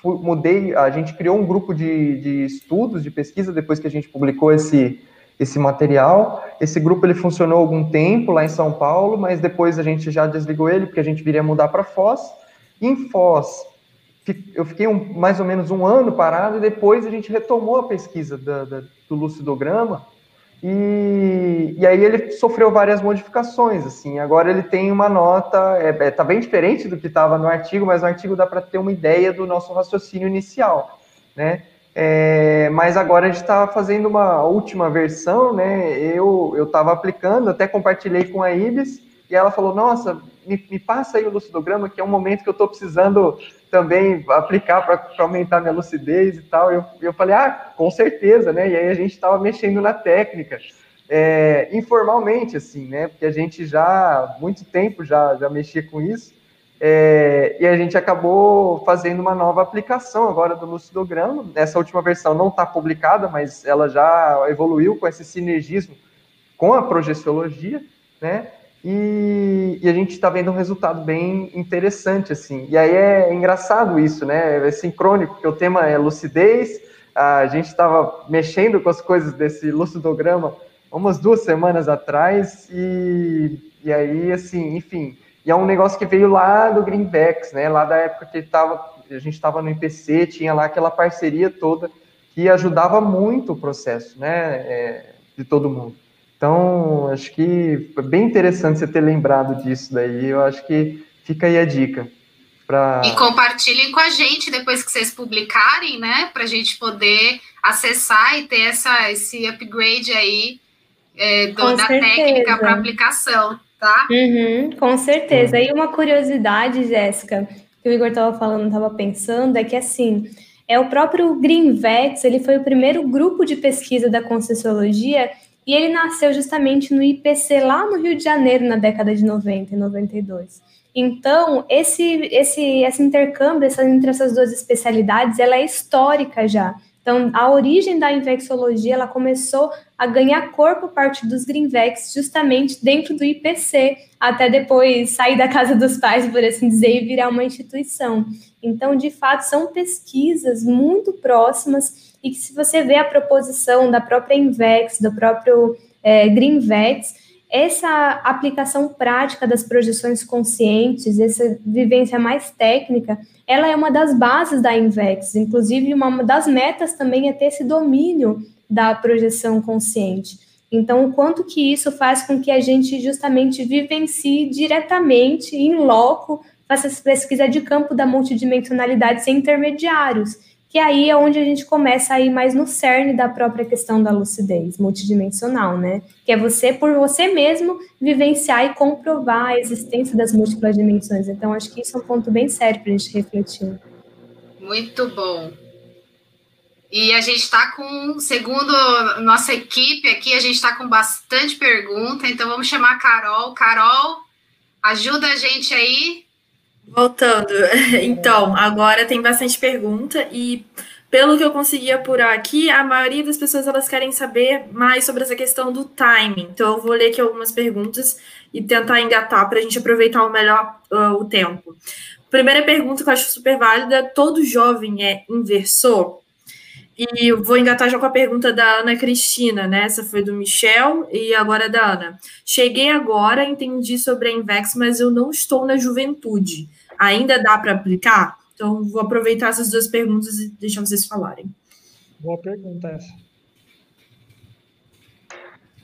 fui, mudei, a gente criou um grupo de, de estudos, de pesquisa, depois que a gente publicou esse, esse material. Esse grupo, ele funcionou algum tempo lá em São Paulo, mas depois a gente já desligou ele, porque a gente viria mudar para Foz. Em Foz, eu fiquei um, mais ou menos um ano parado e depois a gente retomou a pesquisa da, da, do lucidograma e, e, aí ele sofreu várias modificações, assim, agora ele tem uma nota, é, é tá bem diferente do que estava no artigo, mas no artigo dá para ter uma ideia do nosso raciocínio inicial, né, é, mas agora a gente está fazendo uma última versão, né, eu estava aplicando, até compartilhei com a Ibis, e ela falou, nossa, me, me passa aí o lucidograma, que é um momento que eu estou precisando também aplicar para aumentar minha lucidez e tal. Eu, eu falei, ah, com certeza, né? E aí a gente estava mexendo na técnica, é, informalmente, assim, né? Porque a gente já, muito tempo, já, já mexia com isso. É, e a gente acabou fazendo uma nova aplicação agora do lucidograma. Essa última versão não está publicada, mas ela já evoluiu com esse sinergismo com a projeciologia, né? E, e, a gente está vendo um resultado bem interessante, assim. E aí é engraçado isso, né? É sincrônico, porque o tema é lucidez. A gente estava mexendo com as coisas desse lucidograma umas duas semanas atrás, e, e aí, assim, enfim. E é um negócio que veio lá do Greenbacks, né? Lá da época que tava, a gente estava no IPC, tinha lá aquela parceria toda que ajudava muito o processo, né? É, de todo mundo. Então, acho que foi bem interessante você ter lembrado disso daí. Eu acho que fica aí a dica. Pra... E compartilhem com a gente depois que vocês publicarem, né? Para a gente poder acessar e ter essa, esse upgrade aí é, do, da certeza. técnica para aplicação, tá? Uhum, com certeza. E uma curiosidade, Jéssica, que o Igor estava falando, estava pensando, é que assim É o próprio Greenvex, ele foi o primeiro grupo de pesquisa da Conscienciologia e ele nasceu justamente no IPC lá no Rio de Janeiro na década de 90 e 92. Então, esse, esse, esse intercâmbio essa, entre essas duas especialidades, ela é histórica já. Então, a origem da infecciologia, ela começou a ganhar corpo a partir dos Greenvex, justamente dentro do IPC, até depois sair da casa dos pais, por assim dizer, e virar uma instituição. Então, de fato, são pesquisas muito próximas e que se você vê a proposição da própria Invex, do próprio é, essa aplicação prática das projeções conscientes, essa vivência mais técnica, ela é uma das bases da Invex. Inclusive, uma das metas também é ter esse domínio da projeção consciente. Então, o quanto que isso faz com que a gente justamente vivencie diretamente, em loco, faça essa pesquisa de campo da multidimensionalidade sem intermediários que aí é onde a gente começa a ir mais no cerne da própria questão da lucidez multidimensional, né? Que é você, por você mesmo, vivenciar e comprovar a existência das múltiplas dimensões. Então, acho que isso é um ponto bem sério para a gente refletir. Muito bom. E a gente está com, segundo nossa equipe aqui, a gente está com bastante pergunta, então vamos chamar a Carol. Carol, ajuda a gente aí Voltando, então, agora tem bastante pergunta e pelo que eu consegui apurar aqui, a maioria das pessoas elas querem saber mais sobre essa questão do timing. Então, eu vou ler aqui algumas perguntas e tentar engatar para a gente aproveitar o melhor uh, o tempo. Primeira pergunta que eu acho super válida: todo jovem é inversor? E vou engatar já com a pergunta da Ana Cristina, né? Essa foi do Michel e agora da Ana. Cheguei agora, entendi sobre a Invex, mas eu não estou na juventude. Ainda dá para aplicar? Então, vou aproveitar essas duas perguntas e deixar vocês falarem. Boa pergunta essa.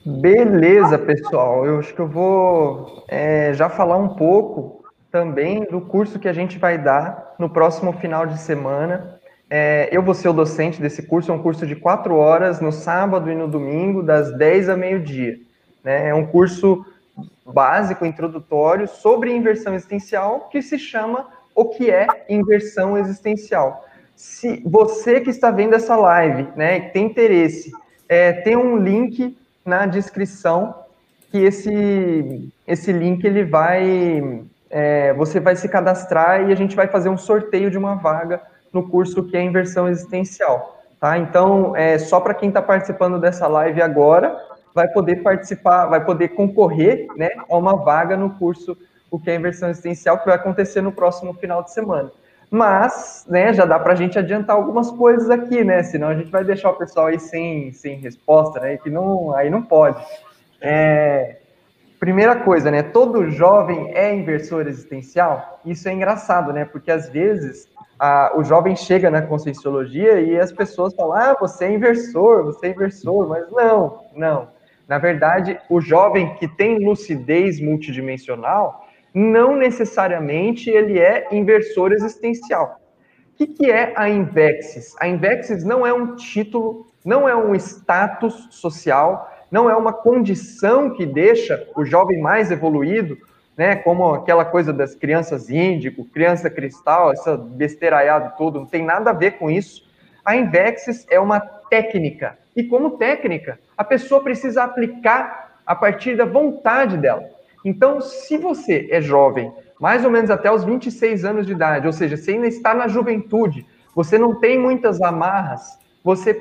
Beleza, pessoal. Eu acho que eu vou é, já falar um pouco também do curso que a gente vai dar no próximo final de semana é, eu vou ser o docente desse curso, é um curso de quatro horas no sábado e no domingo, das 10 a meio-dia. Né? É um curso básico, introdutório, sobre inversão existencial, que se chama O que é inversão existencial. Se você que está vendo essa live, né, tem interesse, é, tem um link na descrição que esse, esse link ele vai, é, você vai se cadastrar e a gente vai fazer um sorteio de uma vaga no curso que é inversão existencial. Tá? Então, é, só para quem está participando dessa live agora, vai poder participar, vai poder concorrer né, a uma vaga no curso o que é inversão existencial, que vai acontecer no próximo final de semana. Mas, né, já dá para a gente adiantar algumas coisas aqui, né? Senão a gente vai deixar o pessoal aí sem, sem resposta, né? Que não, aí não pode. É, primeira coisa, né? Todo jovem é inversor existencial. Isso é engraçado, né? Porque às vezes a, o jovem chega na conscienciologia e as pessoas falam: ah, você é inversor, você é inversor, mas não, não. Na verdade, o jovem que tem lucidez multidimensional, não necessariamente ele é inversor existencial. O que, que é a Invexis? A Invexis não é um título, não é um status social, não é uma condição que deixa o jovem mais evoluído né, como aquela coisa das crianças índico, criança cristal, essa besteiraiada todo, não tem nada a ver com isso. A Invexis é uma técnica, e como técnica, a pessoa precisa aplicar a partir da vontade dela. Então, se você é jovem, mais ou menos até os 26 anos de idade, ou seja, você ainda está na juventude, você não tem muitas amarras, você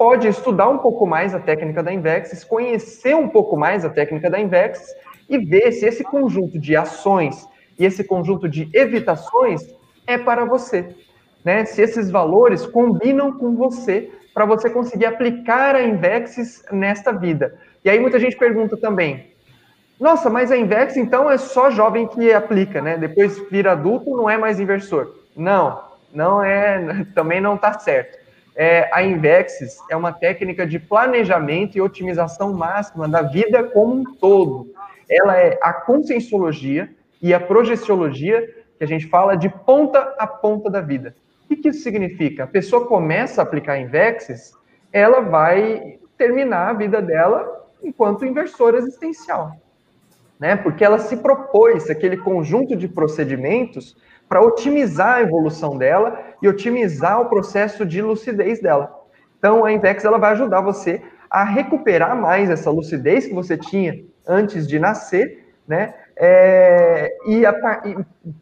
pode estudar um pouco mais a técnica da Invexis, conhecer um pouco mais a técnica da Invexis e ver se esse conjunto de ações e esse conjunto de evitações é para você. Né? Se esses valores combinam com você para você conseguir aplicar a Invexis nesta vida. E aí muita gente pergunta também, nossa, mas a Invex então é só jovem que aplica, né? Depois vira adulto, não é mais inversor. Não, não é, também não está certo. É, a Invexis é uma técnica de planejamento e otimização máxima da vida como um todo ela é a conscienciologia e a projeciologia, que a gente fala de ponta a ponta da vida. O que isso significa? A pessoa começa a aplicar Invexis, ela vai terminar a vida dela enquanto inversor existencial. Né? Porque ela se propôs aquele conjunto de procedimentos para otimizar a evolução dela e otimizar o processo de lucidez dela. Então, a Invex ela vai ajudar você a recuperar mais essa lucidez que você tinha antes de nascer, né? É, e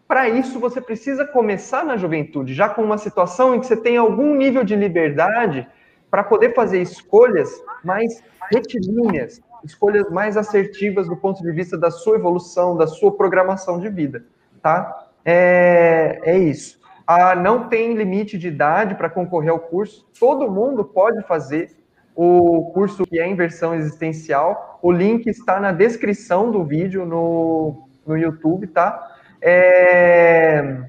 para isso você precisa começar na juventude, já com uma situação em que você tem algum nível de liberdade para poder fazer escolhas mais retilíneas, escolhas mais assertivas do ponto de vista da sua evolução, da sua programação de vida, tá? É, é isso. Ah, não tem limite de idade para concorrer ao curso, todo mundo pode fazer o curso que é inversão existencial. O link está na descrição do vídeo no, no YouTube, tá? É...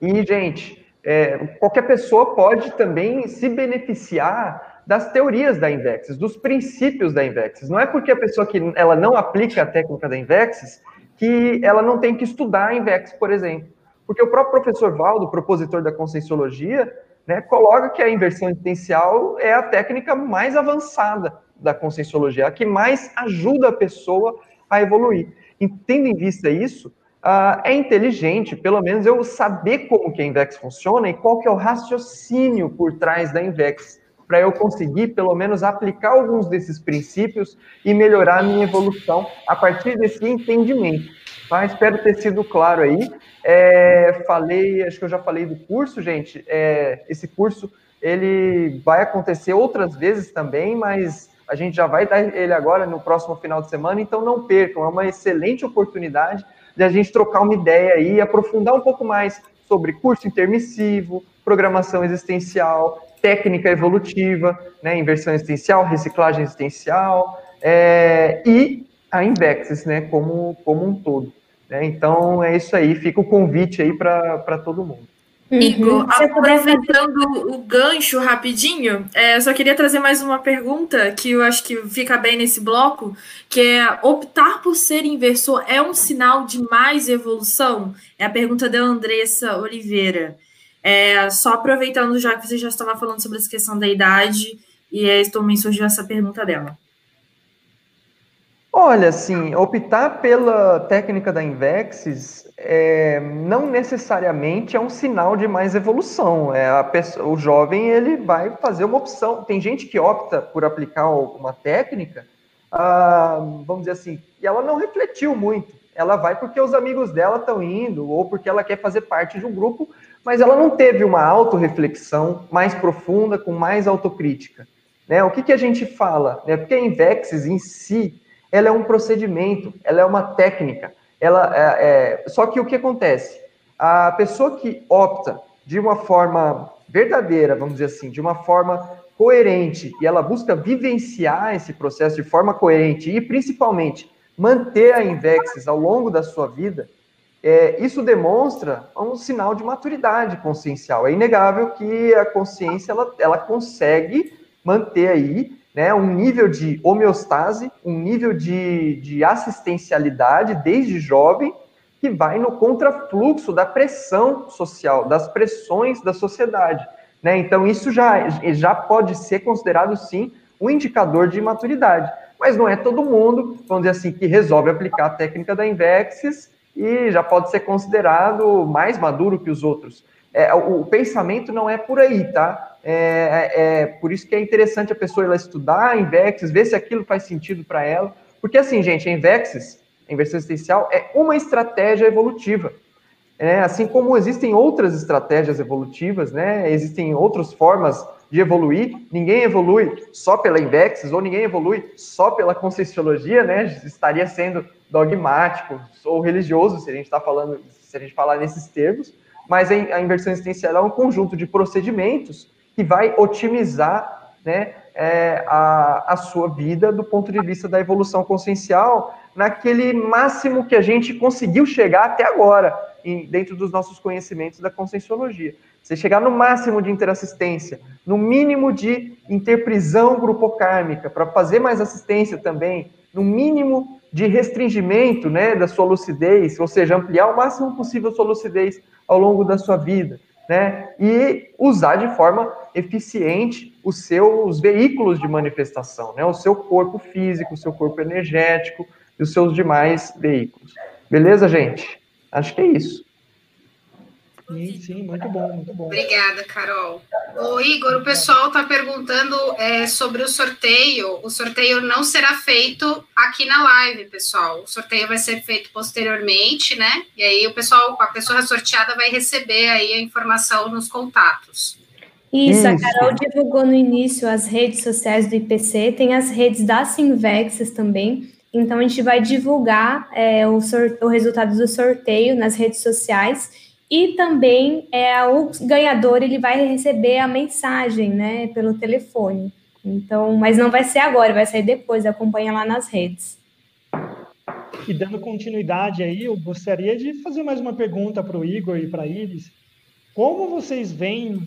E, gente, é, qualquer pessoa pode também se beneficiar das teorias da Invexis, dos princípios da Invexis. Não é porque a pessoa que ela não aplica a técnica da Invexis que ela não tem que estudar a Invexis, por exemplo. Porque o próprio professor Valdo, propositor da Conscienciologia, né, coloca que a inversão existencial é a técnica mais avançada da conscienciologia, a que mais ajuda a pessoa a evoluir. E tendo em vista isso, uh, é inteligente, pelo menos, eu saber como que a Invex funciona e qual que é o raciocínio por trás da Invex, para eu conseguir, pelo menos, aplicar alguns desses princípios e melhorar a minha evolução a partir desse entendimento. Tá? Espero ter sido claro aí. É, falei, acho que eu já falei do curso, gente. É, esse curso ele vai acontecer outras vezes também, mas a gente já vai dar ele agora no próximo final de semana, então não percam, é uma excelente oportunidade de a gente trocar uma ideia aí aprofundar um pouco mais sobre curso intermissivo, programação existencial, técnica evolutiva, né, inversão existencial, reciclagem existencial é, e a Invexis, né, como, como um todo. Né? Então é isso aí, fica o convite aí para todo mundo. Uhum. Igor, aproveitando o gancho rapidinho, é, eu só queria trazer mais uma pergunta que eu acho que fica bem nesse bloco, que é optar por ser inversor é um sinal de mais evolução? É a pergunta da Andressa Oliveira. É, só aproveitando já que você já estava falando sobre essa questão da idade, e aí também surgiu essa pergunta dela. Olha, assim, optar pela técnica da Invexis é, não necessariamente é um sinal de mais evolução. É pessoa, o jovem ele vai fazer uma opção. Tem gente que opta por aplicar uma técnica, ah, vamos dizer assim, e ela não refletiu muito. Ela vai porque os amigos dela estão indo ou porque ela quer fazer parte de um grupo, mas ela não teve uma autorreflexão mais profunda, com mais autocrítica. Né? O que, que a gente fala? É porque a Invexis em si ela é um procedimento, ela é uma técnica. Ela é, é, só que o que acontece? A pessoa que opta de uma forma verdadeira, vamos dizer assim, de uma forma coerente, e ela busca vivenciar esse processo de forma coerente e principalmente manter a Invexis ao longo da sua vida, é, isso demonstra um sinal de maturidade consciencial. É inegável que a consciência ela, ela consegue manter aí né, um nível de homeostase, um nível de, de assistencialidade desde jovem, que vai no contrafluxo da pressão social, das pressões da sociedade. Né? Então, isso já, já pode ser considerado, sim, um indicador de maturidade. Mas não é todo mundo, vamos dizer assim, que resolve aplicar a técnica da Invexis e já pode ser considerado mais maduro que os outros. É, o, o pensamento não é por aí, tá? É, é, é, por isso que é interessante a pessoa lá estudar a Invexis, ver se aquilo faz sentido para ela. Porque assim, gente, a Invexis, a inversão existencial, é uma estratégia evolutiva. É, assim como existem outras estratégias evolutivas, né? Existem outras formas de evoluir. Ninguém evolui só pela Invexis, ou ninguém evolui só pela Conscienciologia, né? Estaria sendo dogmático ou religioso, se a gente está falando, se a gente falar nesses termos. Mas a inversão existencial é um conjunto de procedimentos que vai otimizar né, é, a, a sua vida do ponto de vista da evolução consciencial naquele máximo que a gente conseguiu chegar até agora, em, dentro dos nossos conhecimentos da conscienciologia. Você chegar no máximo de interassistência, no mínimo de interprisão grupocármica, para fazer mais assistência também, no mínimo de restringimento né, da sua lucidez, ou seja, ampliar o máximo possível a sua lucidez ao longo da sua vida né? E usar de forma eficiente os seus veículos de manifestação, né? O seu corpo físico, o seu corpo energético e os seus demais veículos. Beleza, gente? Acho que é isso. Sim, sim, muito bom, muito bom. Obrigada, Carol. O Igor, o pessoal está perguntando é, sobre o sorteio. O sorteio não será feito aqui na live, pessoal. O sorteio vai ser feito posteriormente, né? E aí o pessoal, a pessoa sorteada vai receber aí a informação nos contatos. Isso, Isso, a Carol divulgou no início as redes sociais do IPC, tem as redes da Sinvexes também. Então, a gente vai divulgar é, o, o resultado do sorteio nas redes sociais e também é, o ganhador ele vai receber a mensagem né, pelo telefone. Então, mas não vai ser agora, vai sair depois, acompanha lá nas redes. E dando continuidade aí, eu gostaria de fazer mais uma pergunta para o Igor e para a Iris. Como vocês veem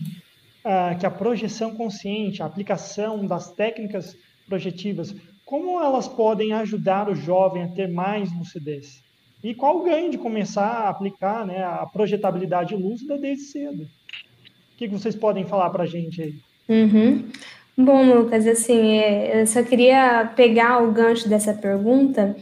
ah, que a projeção consciente, a aplicação das técnicas projetivas, como elas podem ajudar o jovem a ter mais lucidez? E qual o ganho de começar a aplicar né, a projetabilidade lúcida desde cedo? O que vocês podem falar para a gente aí? Uhum. Bom, Lucas, assim, é, eu só queria pegar o gancho dessa pergunta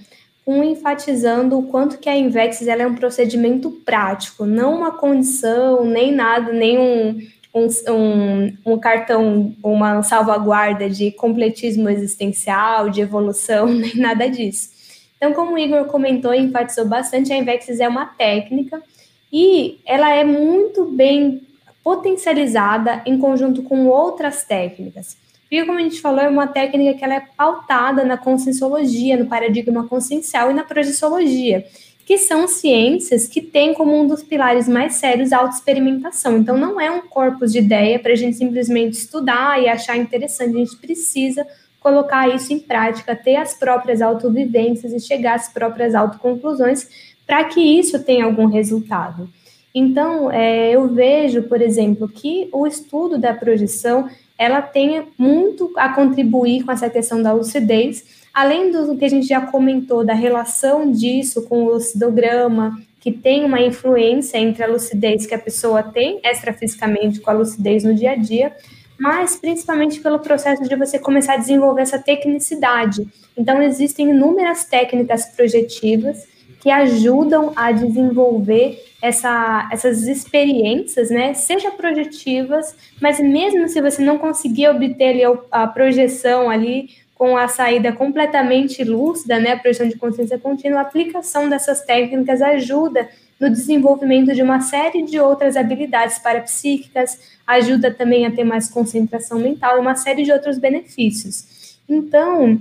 enfatizando o quanto que a Invex ela é um procedimento prático, não uma condição, nem nada, nem um, um, um cartão, uma salvaguarda de completismo existencial, de evolução, nem nada disso. Então, como o Igor comentou e enfatizou bastante, a Invexis é uma técnica e ela é muito bem potencializada em conjunto com outras técnicas. E como a gente falou, é uma técnica que ela é pautada na conscienciologia, no paradigma consciencial e na projeciologia que são ciências que têm como um dos pilares mais sérios a autoexperimentação. Então, não é um corpus de ideia para a gente simplesmente estudar e achar interessante, a gente precisa colocar isso em prática, ter as próprias autovivências e chegar às próprias autoconclusões para que isso tenha algum resultado. Então, é, eu vejo, por exemplo, que o estudo da projeção ela tem muito a contribuir com essa questão da lucidez, Além do que a gente já comentou da relação disso com o lucidograma, que tem uma influência entre a lucidez que a pessoa tem extrafisicamente com a lucidez no dia a dia, mas principalmente pelo processo de você começar a desenvolver essa tecnicidade. Então, existem inúmeras técnicas projetivas que ajudam a desenvolver essa, essas experiências, né? Seja projetivas, mas mesmo se você não conseguir obter ali a projeção ali com a saída completamente lúcida, né, a projeção de consciência contínua, a aplicação dessas técnicas ajuda no desenvolvimento de uma série de outras habilidades parapsíquicas, ajuda também a ter mais concentração mental e uma série de outros benefícios. Então,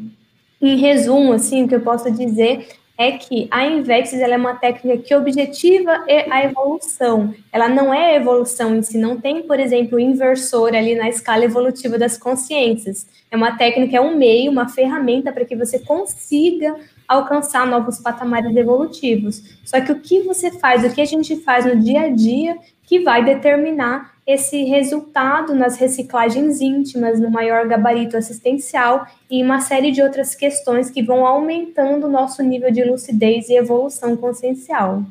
em resumo, assim, o que eu posso dizer é que a Invexis é uma técnica que objetiva a evolução. Ela não é evolução em si, não tem, por exemplo, inversor ali na escala evolutiva das consciências. É uma técnica, é um meio, uma ferramenta para que você consiga alcançar novos patamares evolutivos. Só que o que você faz, o que a gente faz no dia a dia, que vai determinar esse resultado nas reciclagens íntimas, no maior gabarito assistencial e uma série de outras questões que vão aumentando o nosso nível de lucidez e evolução consciencial.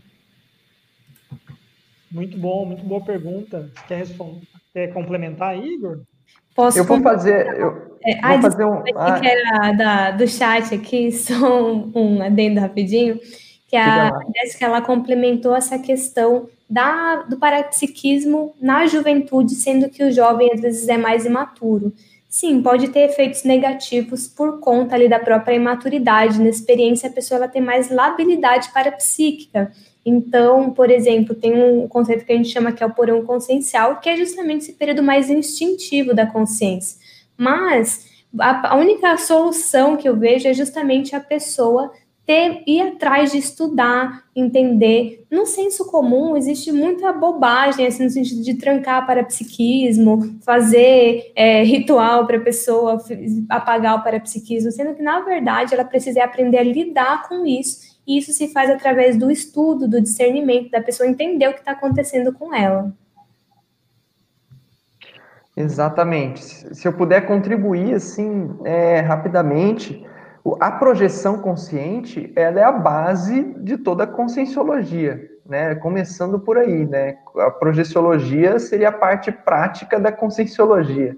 Muito bom, muito boa pergunta. Quer, responder, quer complementar, Igor? Posso eu vou fazer. Eu é, vou fazer um. Ah, que era da, do chat aqui, só um, um adendo rapidinho, que a Jéssica ela complementou essa questão da, do parapsiquismo na juventude, sendo que o jovem às vezes é mais imaturo. Sim, pode ter efeitos negativos por conta ali da própria imaturidade. Na experiência, a pessoa ela tem mais labilidade parapsíquica. Então, por exemplo, tem um conceito que a gente chama que é o porão consciencial, que é justamente esse período mais instintivo da consciência. Mas a, única solução que eu vejo é justamente a pessoa ter, ir atrás de estudar, entender. No senso comum, existe muita bobagem, assim, no sentido de trancar para psiquismo, fazer é, ritual para a pessoa apagar o parapsiquismo, sendo que, na verdade, ela precisa aprender a lidar com isso, e isso se faz através do estudo, do discernimento, da pessoa entender o que está acontecendo com ela. Exatamente. Se eu puder contribuir, assim, é, rapidamente, a projeção consciente ela é a base de toda a conscienciologia, né? Começando por aí, né? A projeciologia seria a parte prática da conscienciologia.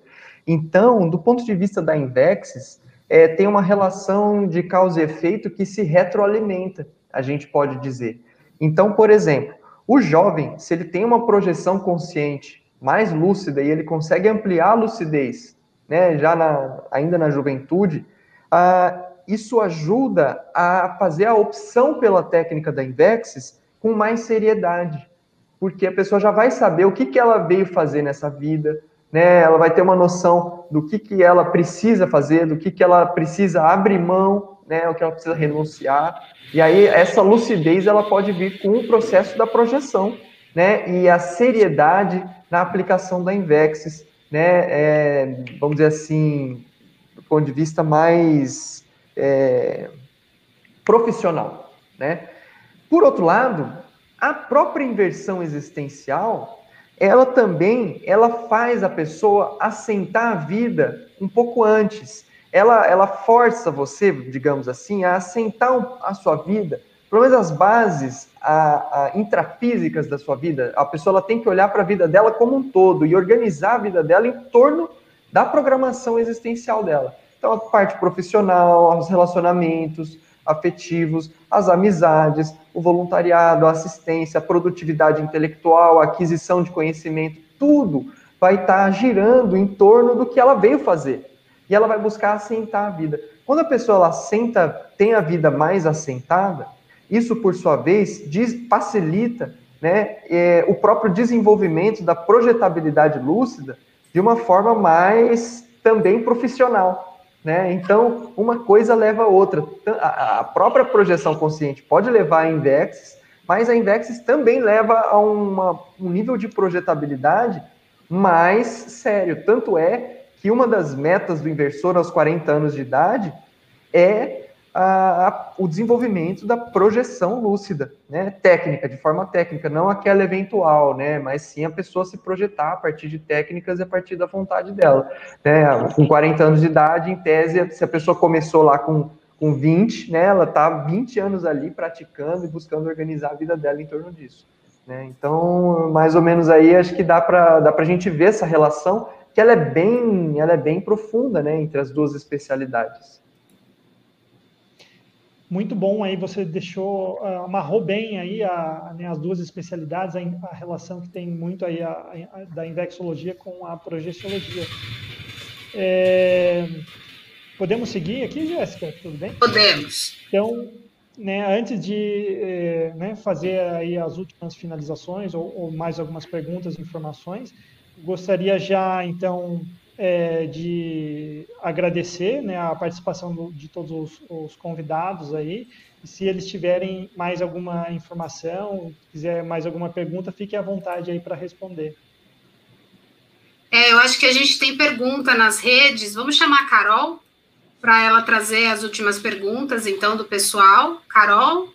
Então, do ponto de vista da Invexis, é, tem uma relação de causa e efeito que se retroalimenta, a gente pode dizer. Então, por exemplo, O jovem, se ele tem uma projeção consciente mais lúcida e ele consegue ampliar a lucidez, né, já na, ainda na juventude, ah, isso ajuda a fazer a opção pela técnica da Invexis com mais seriedade, porque a pessoa já vai saber o que, que ela veio fazer nessa vida, né? Ela vai ter uma noção do que, que ela precisa fazer, do que, que ela precisa abrir mão, né? O que ela precisa renunciar. E aí essa lucidez ela pode vir com o processo da projeção, né? E a seriedade na aplicação da Invexis, né? É, vamos dizer assim, do ponto de vista mais é, profissional, né? Por outro lado, a própria inversão existencial ela também ela faz a pessoa assentar a vida um pouco antes. Ela, ela força você, digamos assim, a assentar a sua vida, pelo menos as bases a, a intrafísicas da sua vida. A pessoa ela tem que olhar para a vida dela como um todo e organizar a vida dela em torno da programação existencial dela. Então, a parte profissional, os relacionamentos, afetivos, as amizades, o voluntariado, a assistência, a produtividade intelectual, a aquisição de conhecimento, tudo vai estar tá girando em torno do que ela veio fazer. E ela vai buscar assentar a vida. Quando a pessoa ela assenta, tem a vida mais assentada, isso, por sua vez, diz, facilita né, é, o próprio desenvolvimento da projetabilidade lúcida de uma forma mais também profissional. Né? Então, uma coisa leva a outra. A própria projeção consciente pode levar a indexes, mas a indexes também leva a uma, um nível de projetabilidade mais sério. Tanto é que uma das metas do inversor aos 40 anos de idade é a, a, o desenvolvimento da projeção lúcida, né? Técnica, de forma técnica, não aquela eventual, né? Mas sim a pessoa se projetar a partir de técnicas e a partir da vontade dela. Né? Com 40 anos de idade, em tese, se a pessoa começou lá com, com 20, né? Ela está 20 anos ali praticando e buscando organizar a vida dela em torno disso. Né? Então, mais ou menos aí, acho que dá para dá a gente ver essa relação, que ela é bem, ela é bem profunda, né? Entre as duas especialidades. Muito bom aí, você deixou, uh, amarrou bem aí a, né, as duas especialidades, a, a, relação que tem muito aí a, a, da invexologia com a projeciologia. É, podemos seguir aqui, Jéssica? Tudo bem? Podemos. Então, né, antes de é, né, fazer aí as últimas finalizações ou, ou mais algumas perguntas, informações, gostaria já, então, é, de agradecer né, a participação do, de todos os, os, convidados aí. E se eles tiverem mais alguma informação, quiser mais alguma pergunta, fique à vontade aí para responder. É, eu acho que a gente tem pergunta nas redes. Vamos chamar a Carol para ela trazer as últimas perguntas, então, do pessoal. Carol?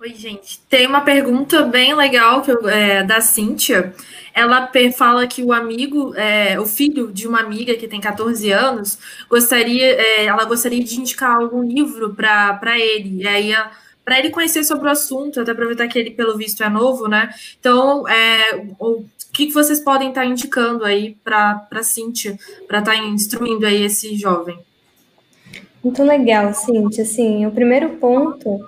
Oi, gente. Tem uma pergunta bem legal que eu, é, da Cíntia. Ela fala que o amigo, é, o filho de uma amiga que tem 14 anos, gostaria, é, ela gostaria de indicar algum livro para ele. E aí, para ele conhecer sobre o assunto, até aproveitar que ele, pelo visto, é novo, né? Então, é, o que, que vocês podem estar tá indicando aí para a Cíntia, para estar tá instruindo aí esse jovem? Muito legal, Cíntia. Assim, o primeiro ponto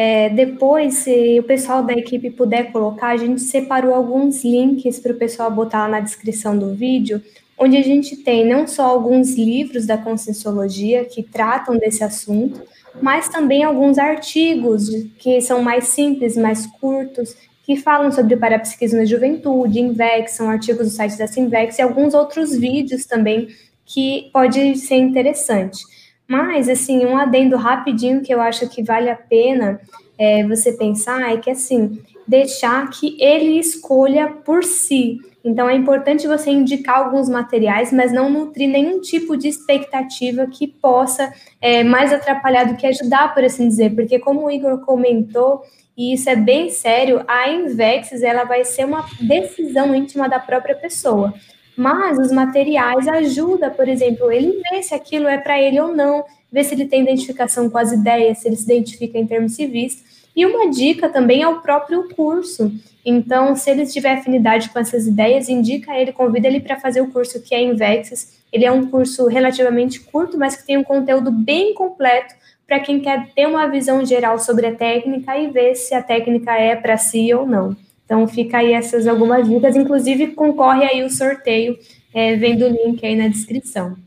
é, depois, se o pessoal da equipe puder colocar, a gente separou alguns links para o pessoal botar lá na descrição do vídeo, onde a gente tem não só alguns livros da Conscienciologia que tratam desse assunto, mas também alguns artigos que são mais simples, mais curtos, que falam sobre parapsiquismo na juventude, Invex, são artigos do site da Sinvex e alguns outros vídeos também que pode ser interessante. Mas, assim, um adendo rapidinho que eu acho que vale a pena é, você pensar é que, assim, deixar que ele escolha por si. Então, é importante você indicar alguns materiais, mas não nutrir nenhum tipo de expectativa que possa é, mais atrapalhar do que ajudar, por assim dizer. Porque, como o Igor comentou, e isso é bem sério, a Invexis ela vai ser uma decisão íntima da própria pessoa. Mas os materiais ajudam, por exemplo, ele ver se aquilo é para ele ou não, ver se ele tem identificação com as ideias, se ele se identifica em termos civis. E uma dica também é o próprio curso. Então, se ele tiver afinidade com essas ideias, indica ele, convida ele para fazer o curso que é Invexis. Ele é um curso relativamente curto, mas que tem um conteúdo bem completo para quem quer ter uma visão geral sobre a técnica e ver se a técnica é para si ou não. Então fica aí essas algumas dicas, inclusive concorre aí o sorteio, é, vendo o link aí na descrição.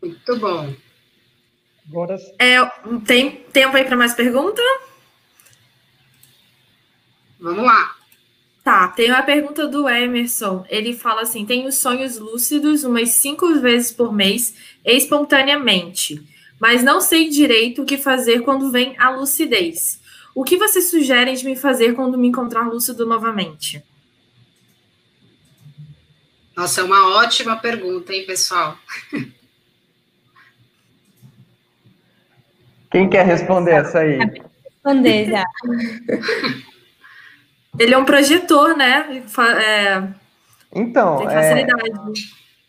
Muito bom. Agora... É, tem tempo aí para mais pergunta? Vamos lá. Tá, tem uma pergunta do Emerson. Ele fala assim: tenho sonhos lúcidos umas cinco vezes por mês, espontaneamente, mas não sei direito o que fazer quando vem a lucidez. O que vocês sugerem de me fazer quando me encontrar lúcido novamente? Nossa, é uma ótima pergunta, hein, pessoal? Quem quer responder essa aí? Responder já. Ele é um projetor, né? É... Então, Tem facilidade.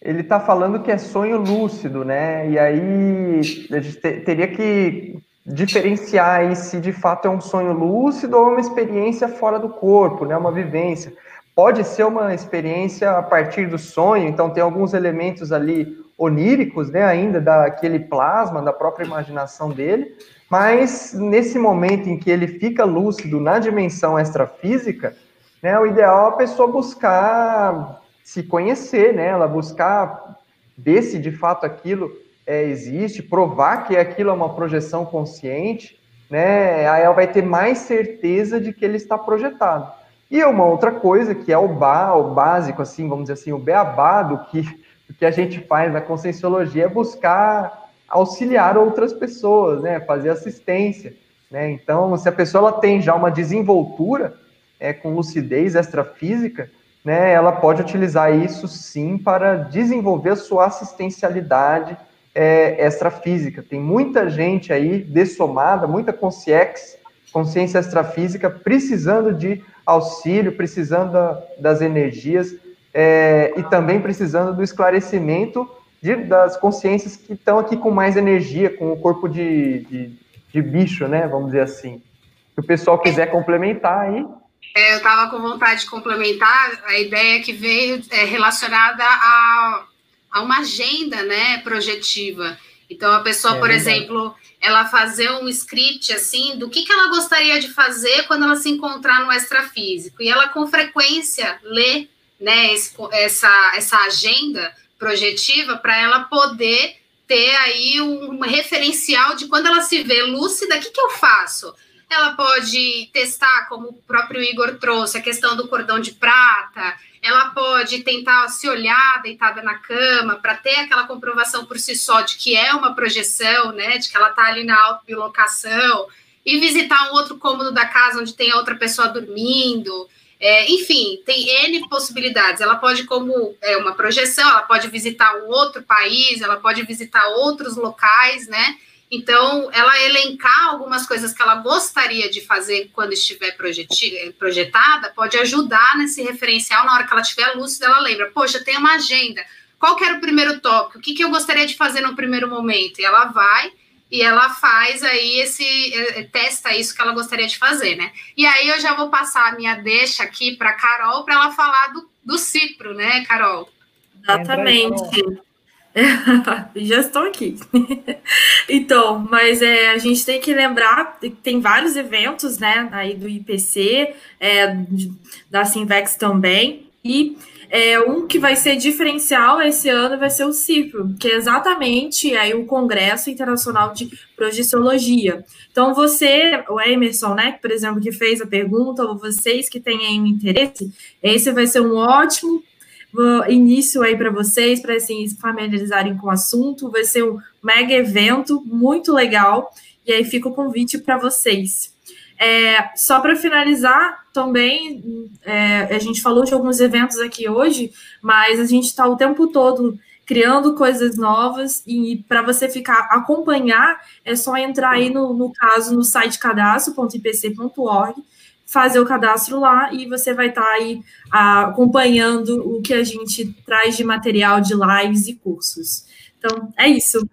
É... ele está falando que é sonho lúcido, né? E aí a gente teria que diferenciar aí se de fato é um sonho lúcido ou uma experiência fora do corpo, né? Uma vivência. Pode ser uma experiência a partir do sonho, então tem alguns elementos ali oníricos, né? Ainda daquele plasma, da própria imaginação dele, mas nesse momento em que ele fica lúcido na dimensão extrafísica, né, o ideal é a pessoa buscar se conhecer, né, ela buscar ver se de fato aquilo é, existe, provar que aquilo é uma projeção consciente, né, aí ela vai ter mais certeza de que ele está projetado. E uma outra coisa que é o, ba, o básico, assim, vamos dizer assim, o beabá do que, do que a gente faz na conscienciologia é buscar auxiliar outras pessoas, né, fazer assistência, né? Então, se a pessoa ela tem já uma desenvoltura é, com lucidez extrafísica, né, ela pode utilizar isso sim para desenvolver a sua assistencialidade é, extrafísica. Tem muita gente aí dessomada, muita consciex, consciência extrafísica, precisando de auxílio, precisando da, das energias é, e também precisando do esclarecimento de, das consciências que estão aqui com mais energia, com o corpo de, de, de bicho, né? Vamos dizer assim. Se o pessoal quiser complementar aí. É, eu estava com vontade de complementar a ideia que veio é, relacionada a, a uma agenda né, projetiva. Então, a pessoa, é por verdade. exemplo, ela fazer um script assim do que, que ela gostaria de fazer quando ela se encontrar no extrafísico. E ela, com frequência, lê né, esse, essa, essa agenda projetiva para ela poder ter aí um referencial de quando ela se vê lúcida, o que, que eu faço? Ela pode testar, como o próprio Igor trouxe, a questão do cordão de prata, ela pode tentar se olhar deitada na cama para ter aquela comprovação por si só de que é uma projeção, né? De que ela está ali na autobilocação, e visitar um outro cômodo da casa onde tem outra pessoa dormindo. É, enfim, tem N possibilidades. Ela pode, como é, uma projeção, ela pode visitar um outro país, ela pode visitar outros locais, né? Então, ela elencar algumas coisas que ela gostaria de fazer quando estiver projetada, pode ajudar nesse referencial na hora que ela estiver lúcida, ela lembra, poxa, tem uma agenda. Qual que era o primeiro tópico? O que, que eu gostaria de fazer no primeiro momento? E ela vai e ela faz aí esse é, testa isso que ela gostaria de fazer, né? E aí eu já vou passar a minha deixa aqui para Carol para ela falar do, do Cipro, né, Carol? Exatamente. já estou aqui. então, mas é, a gente tem que lembrar tem vários eventos, né, aí do IPC, é, da Sinvex também, e é, um que vai ser diferencial esse ano vai ser o CIPRO, que é exatamente aí o Congresso Internacional de Projeciologia. Então, você, o Emerson, né, por exemplo, que fez a pergunta, ou vocês que têm aí um interesse, esse vai ser um ótimo início aí para vocês, para assim, se familiarizarem com o assunto. Vai ser um mega evento muito legal, e aí fica o convite para vocês. É, só para finalizar, também, é, a gente falou de alguns eventos aqui hoje, mas a gente está o tempo todo criando coisas novas e para você ficar acompanhar é só entrar aí no, no caso no site cadastro.ipc.org, fazer o cadastro lá e você vai estar tá aí acompanhando o que a gente traz de material de lives e cursos. Então, é isso.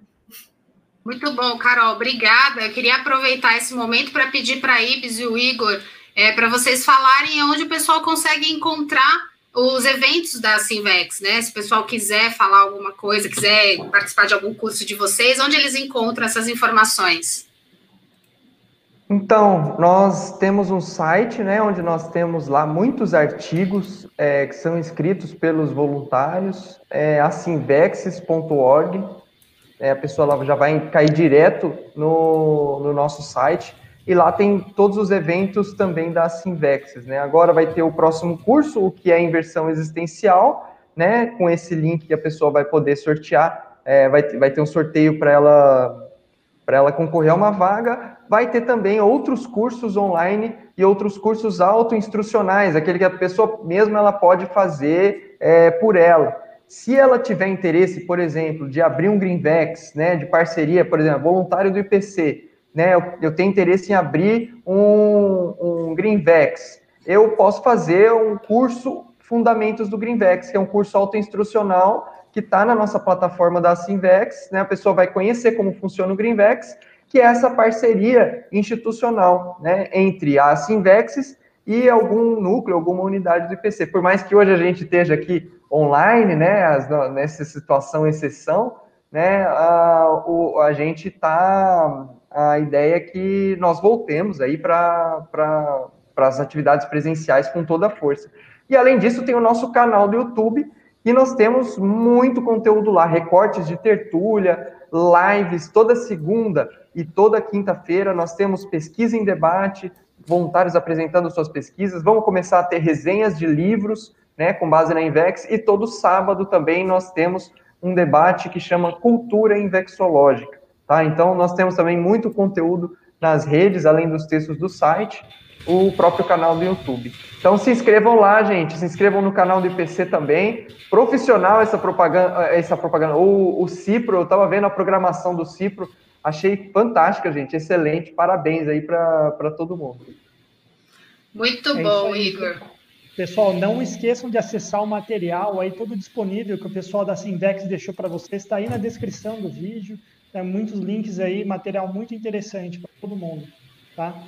Muito bom, Carol, obrigada. Eu queria aproveitar esse momento para pedir para a Ibis e o Igor é, para vocês falarem onde o pessoal consegue encontrar os eventos da Simvex, né? Se o pessoal quiser falar alguma coisa, quiser participar de algum curso de vocês, onde eles encontram essas informações? Então, nós temos um site, né, onde nós temos lá muitos artigos é, que são escritos pelos voluntários, é asimvexes.org, é, a pessoa já vai cair direto no, no nosso site, e lá tem todos os eventos também da Simvexes, né, agora vai ter o próximo curso, o que é inversão existencial, né, com esse link que a pessoa vai poder sortear, é, vai, vai ter um sorteio para ela para ela concorrer a uma vaga, vai ter também outros cursos online e outros cursos autoinstrucionais, aquele que a pessoa mesmo ela pode fazer é, por ela. Se ela tiver interesse, por exemplo, de abrir um Greenvex, né, de parceria, por exemplo, voluntário do IPC, né, eu, eu tenho interesse em abrir um, um Greenvex, eu posso fazer um curso Fundamentos do Greenvex, que é um curso autoinstrucional que está na nossa plataforma da Simvex, né? A pessoa vai conhecer como funciona o Greenvex, que é essa parceria institucional, né, entre a Simvexes e algum núcleo, alguma unidade do IPC. Por mais que hoje a gente esteja aqui online, né, as, nessa situação exceção, né, a, o, a gente está a ideia é que nós voltemos aí para as atividades presenciais com toda a força. E além disso, tem o nosso canal do YouTube, e nós temos muito conteúdo lá, recortes de tertúlia, lives toda segunda e toda quinta-feira. Nós temos pesquisa em debate, voluntários apresentando suas pesquisas. Vamos começar a ter resenhas de livros, né, com base na Invex. E todo sábado também nós temos um debate que chama Cultura Invexológica. Tá? Então, nós temos também muito conteúdo nas redes, além dos textos do site o próprio canal do YouTube. Então se inscrevam lá, gente, se inscrevam no canal do IPC também. Profissional essa propaganda, essa propaganda. O, o Cipro, eu estava vendo a programação do Cipro, achei fantástica, gente, excelente. Parabéns aí para todo mundo. Muito é bom, aí, Igor. Pessoal, não esqueçam de acessar o material aí todo disponível que o pessoal da Sinvex deixou para vocês, está aí na descrição do vídeo. Tem muitos links aí, material muito interessante para todo mundo, tá?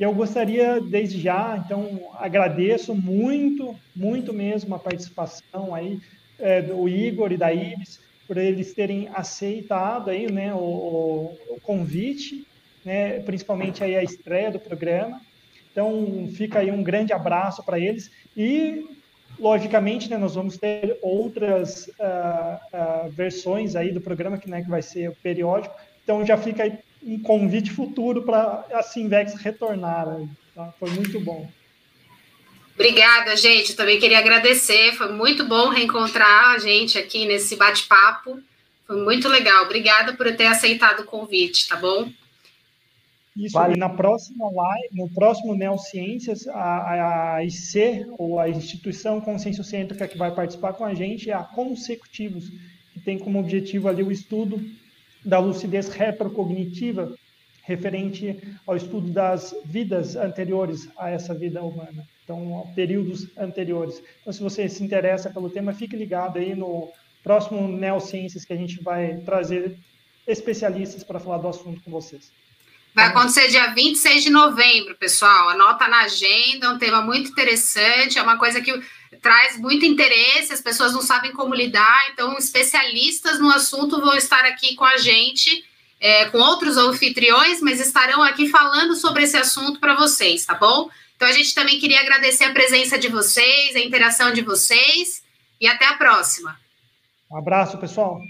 E eu gostaria, desde já, então, agradeço muito, muito mesmo a participação aí é, do Igor e da Ibis, por eles terem aceitado aí, né, o, o convite, né, principalmente aí a estreia do programa. Então, fica aí um grande abraço para eles e, logicamente, né, nós vamos ter outras uh, uh, versões aí do programa, que, né, que vai ser periódico. Então, já fica aí um convite futuro para a Simvex retornar. Tá? Foi muito bom. Obrigada, gente. Eu também queria agradecer. Foi muito bom reencontrar a gente aqui nesse bate-papo. Foi muito legal. Obrigada por ter aceitado o convite, tá bom? Isso, vale. e na próxima live, no próximo Neociências, a, a IC, ou a instituição Consciência Cêntrica que vai participar com a gente é a Consecutivos, que tem como objetivo ali o estudo da lucidez retrocognitiva referente ao estudo das vidas anteriores a essa vida humana, então períodos anteriores. Então, se você se interessa pelo tema, fique ligado aí no próximo Neociências que a gente vai trazer especialistas para falar do assunto com vocês. Vai acontecer dia 26 de novembro, pessoal. Anota na agenda, é um tema muito interessante, é uma coisa que traz muito interesse, as pessoas não sabem como lidar, então especialistas no assunto vão estar aqui com a gente, é, com outros anfitriões, mas estarão aqui falando sobre esse assunto para vocês, tá bom? Então a gente também queria agradecer a presença de vocês, a interação de vocês, e até a próxima. Um abraço, pessoal.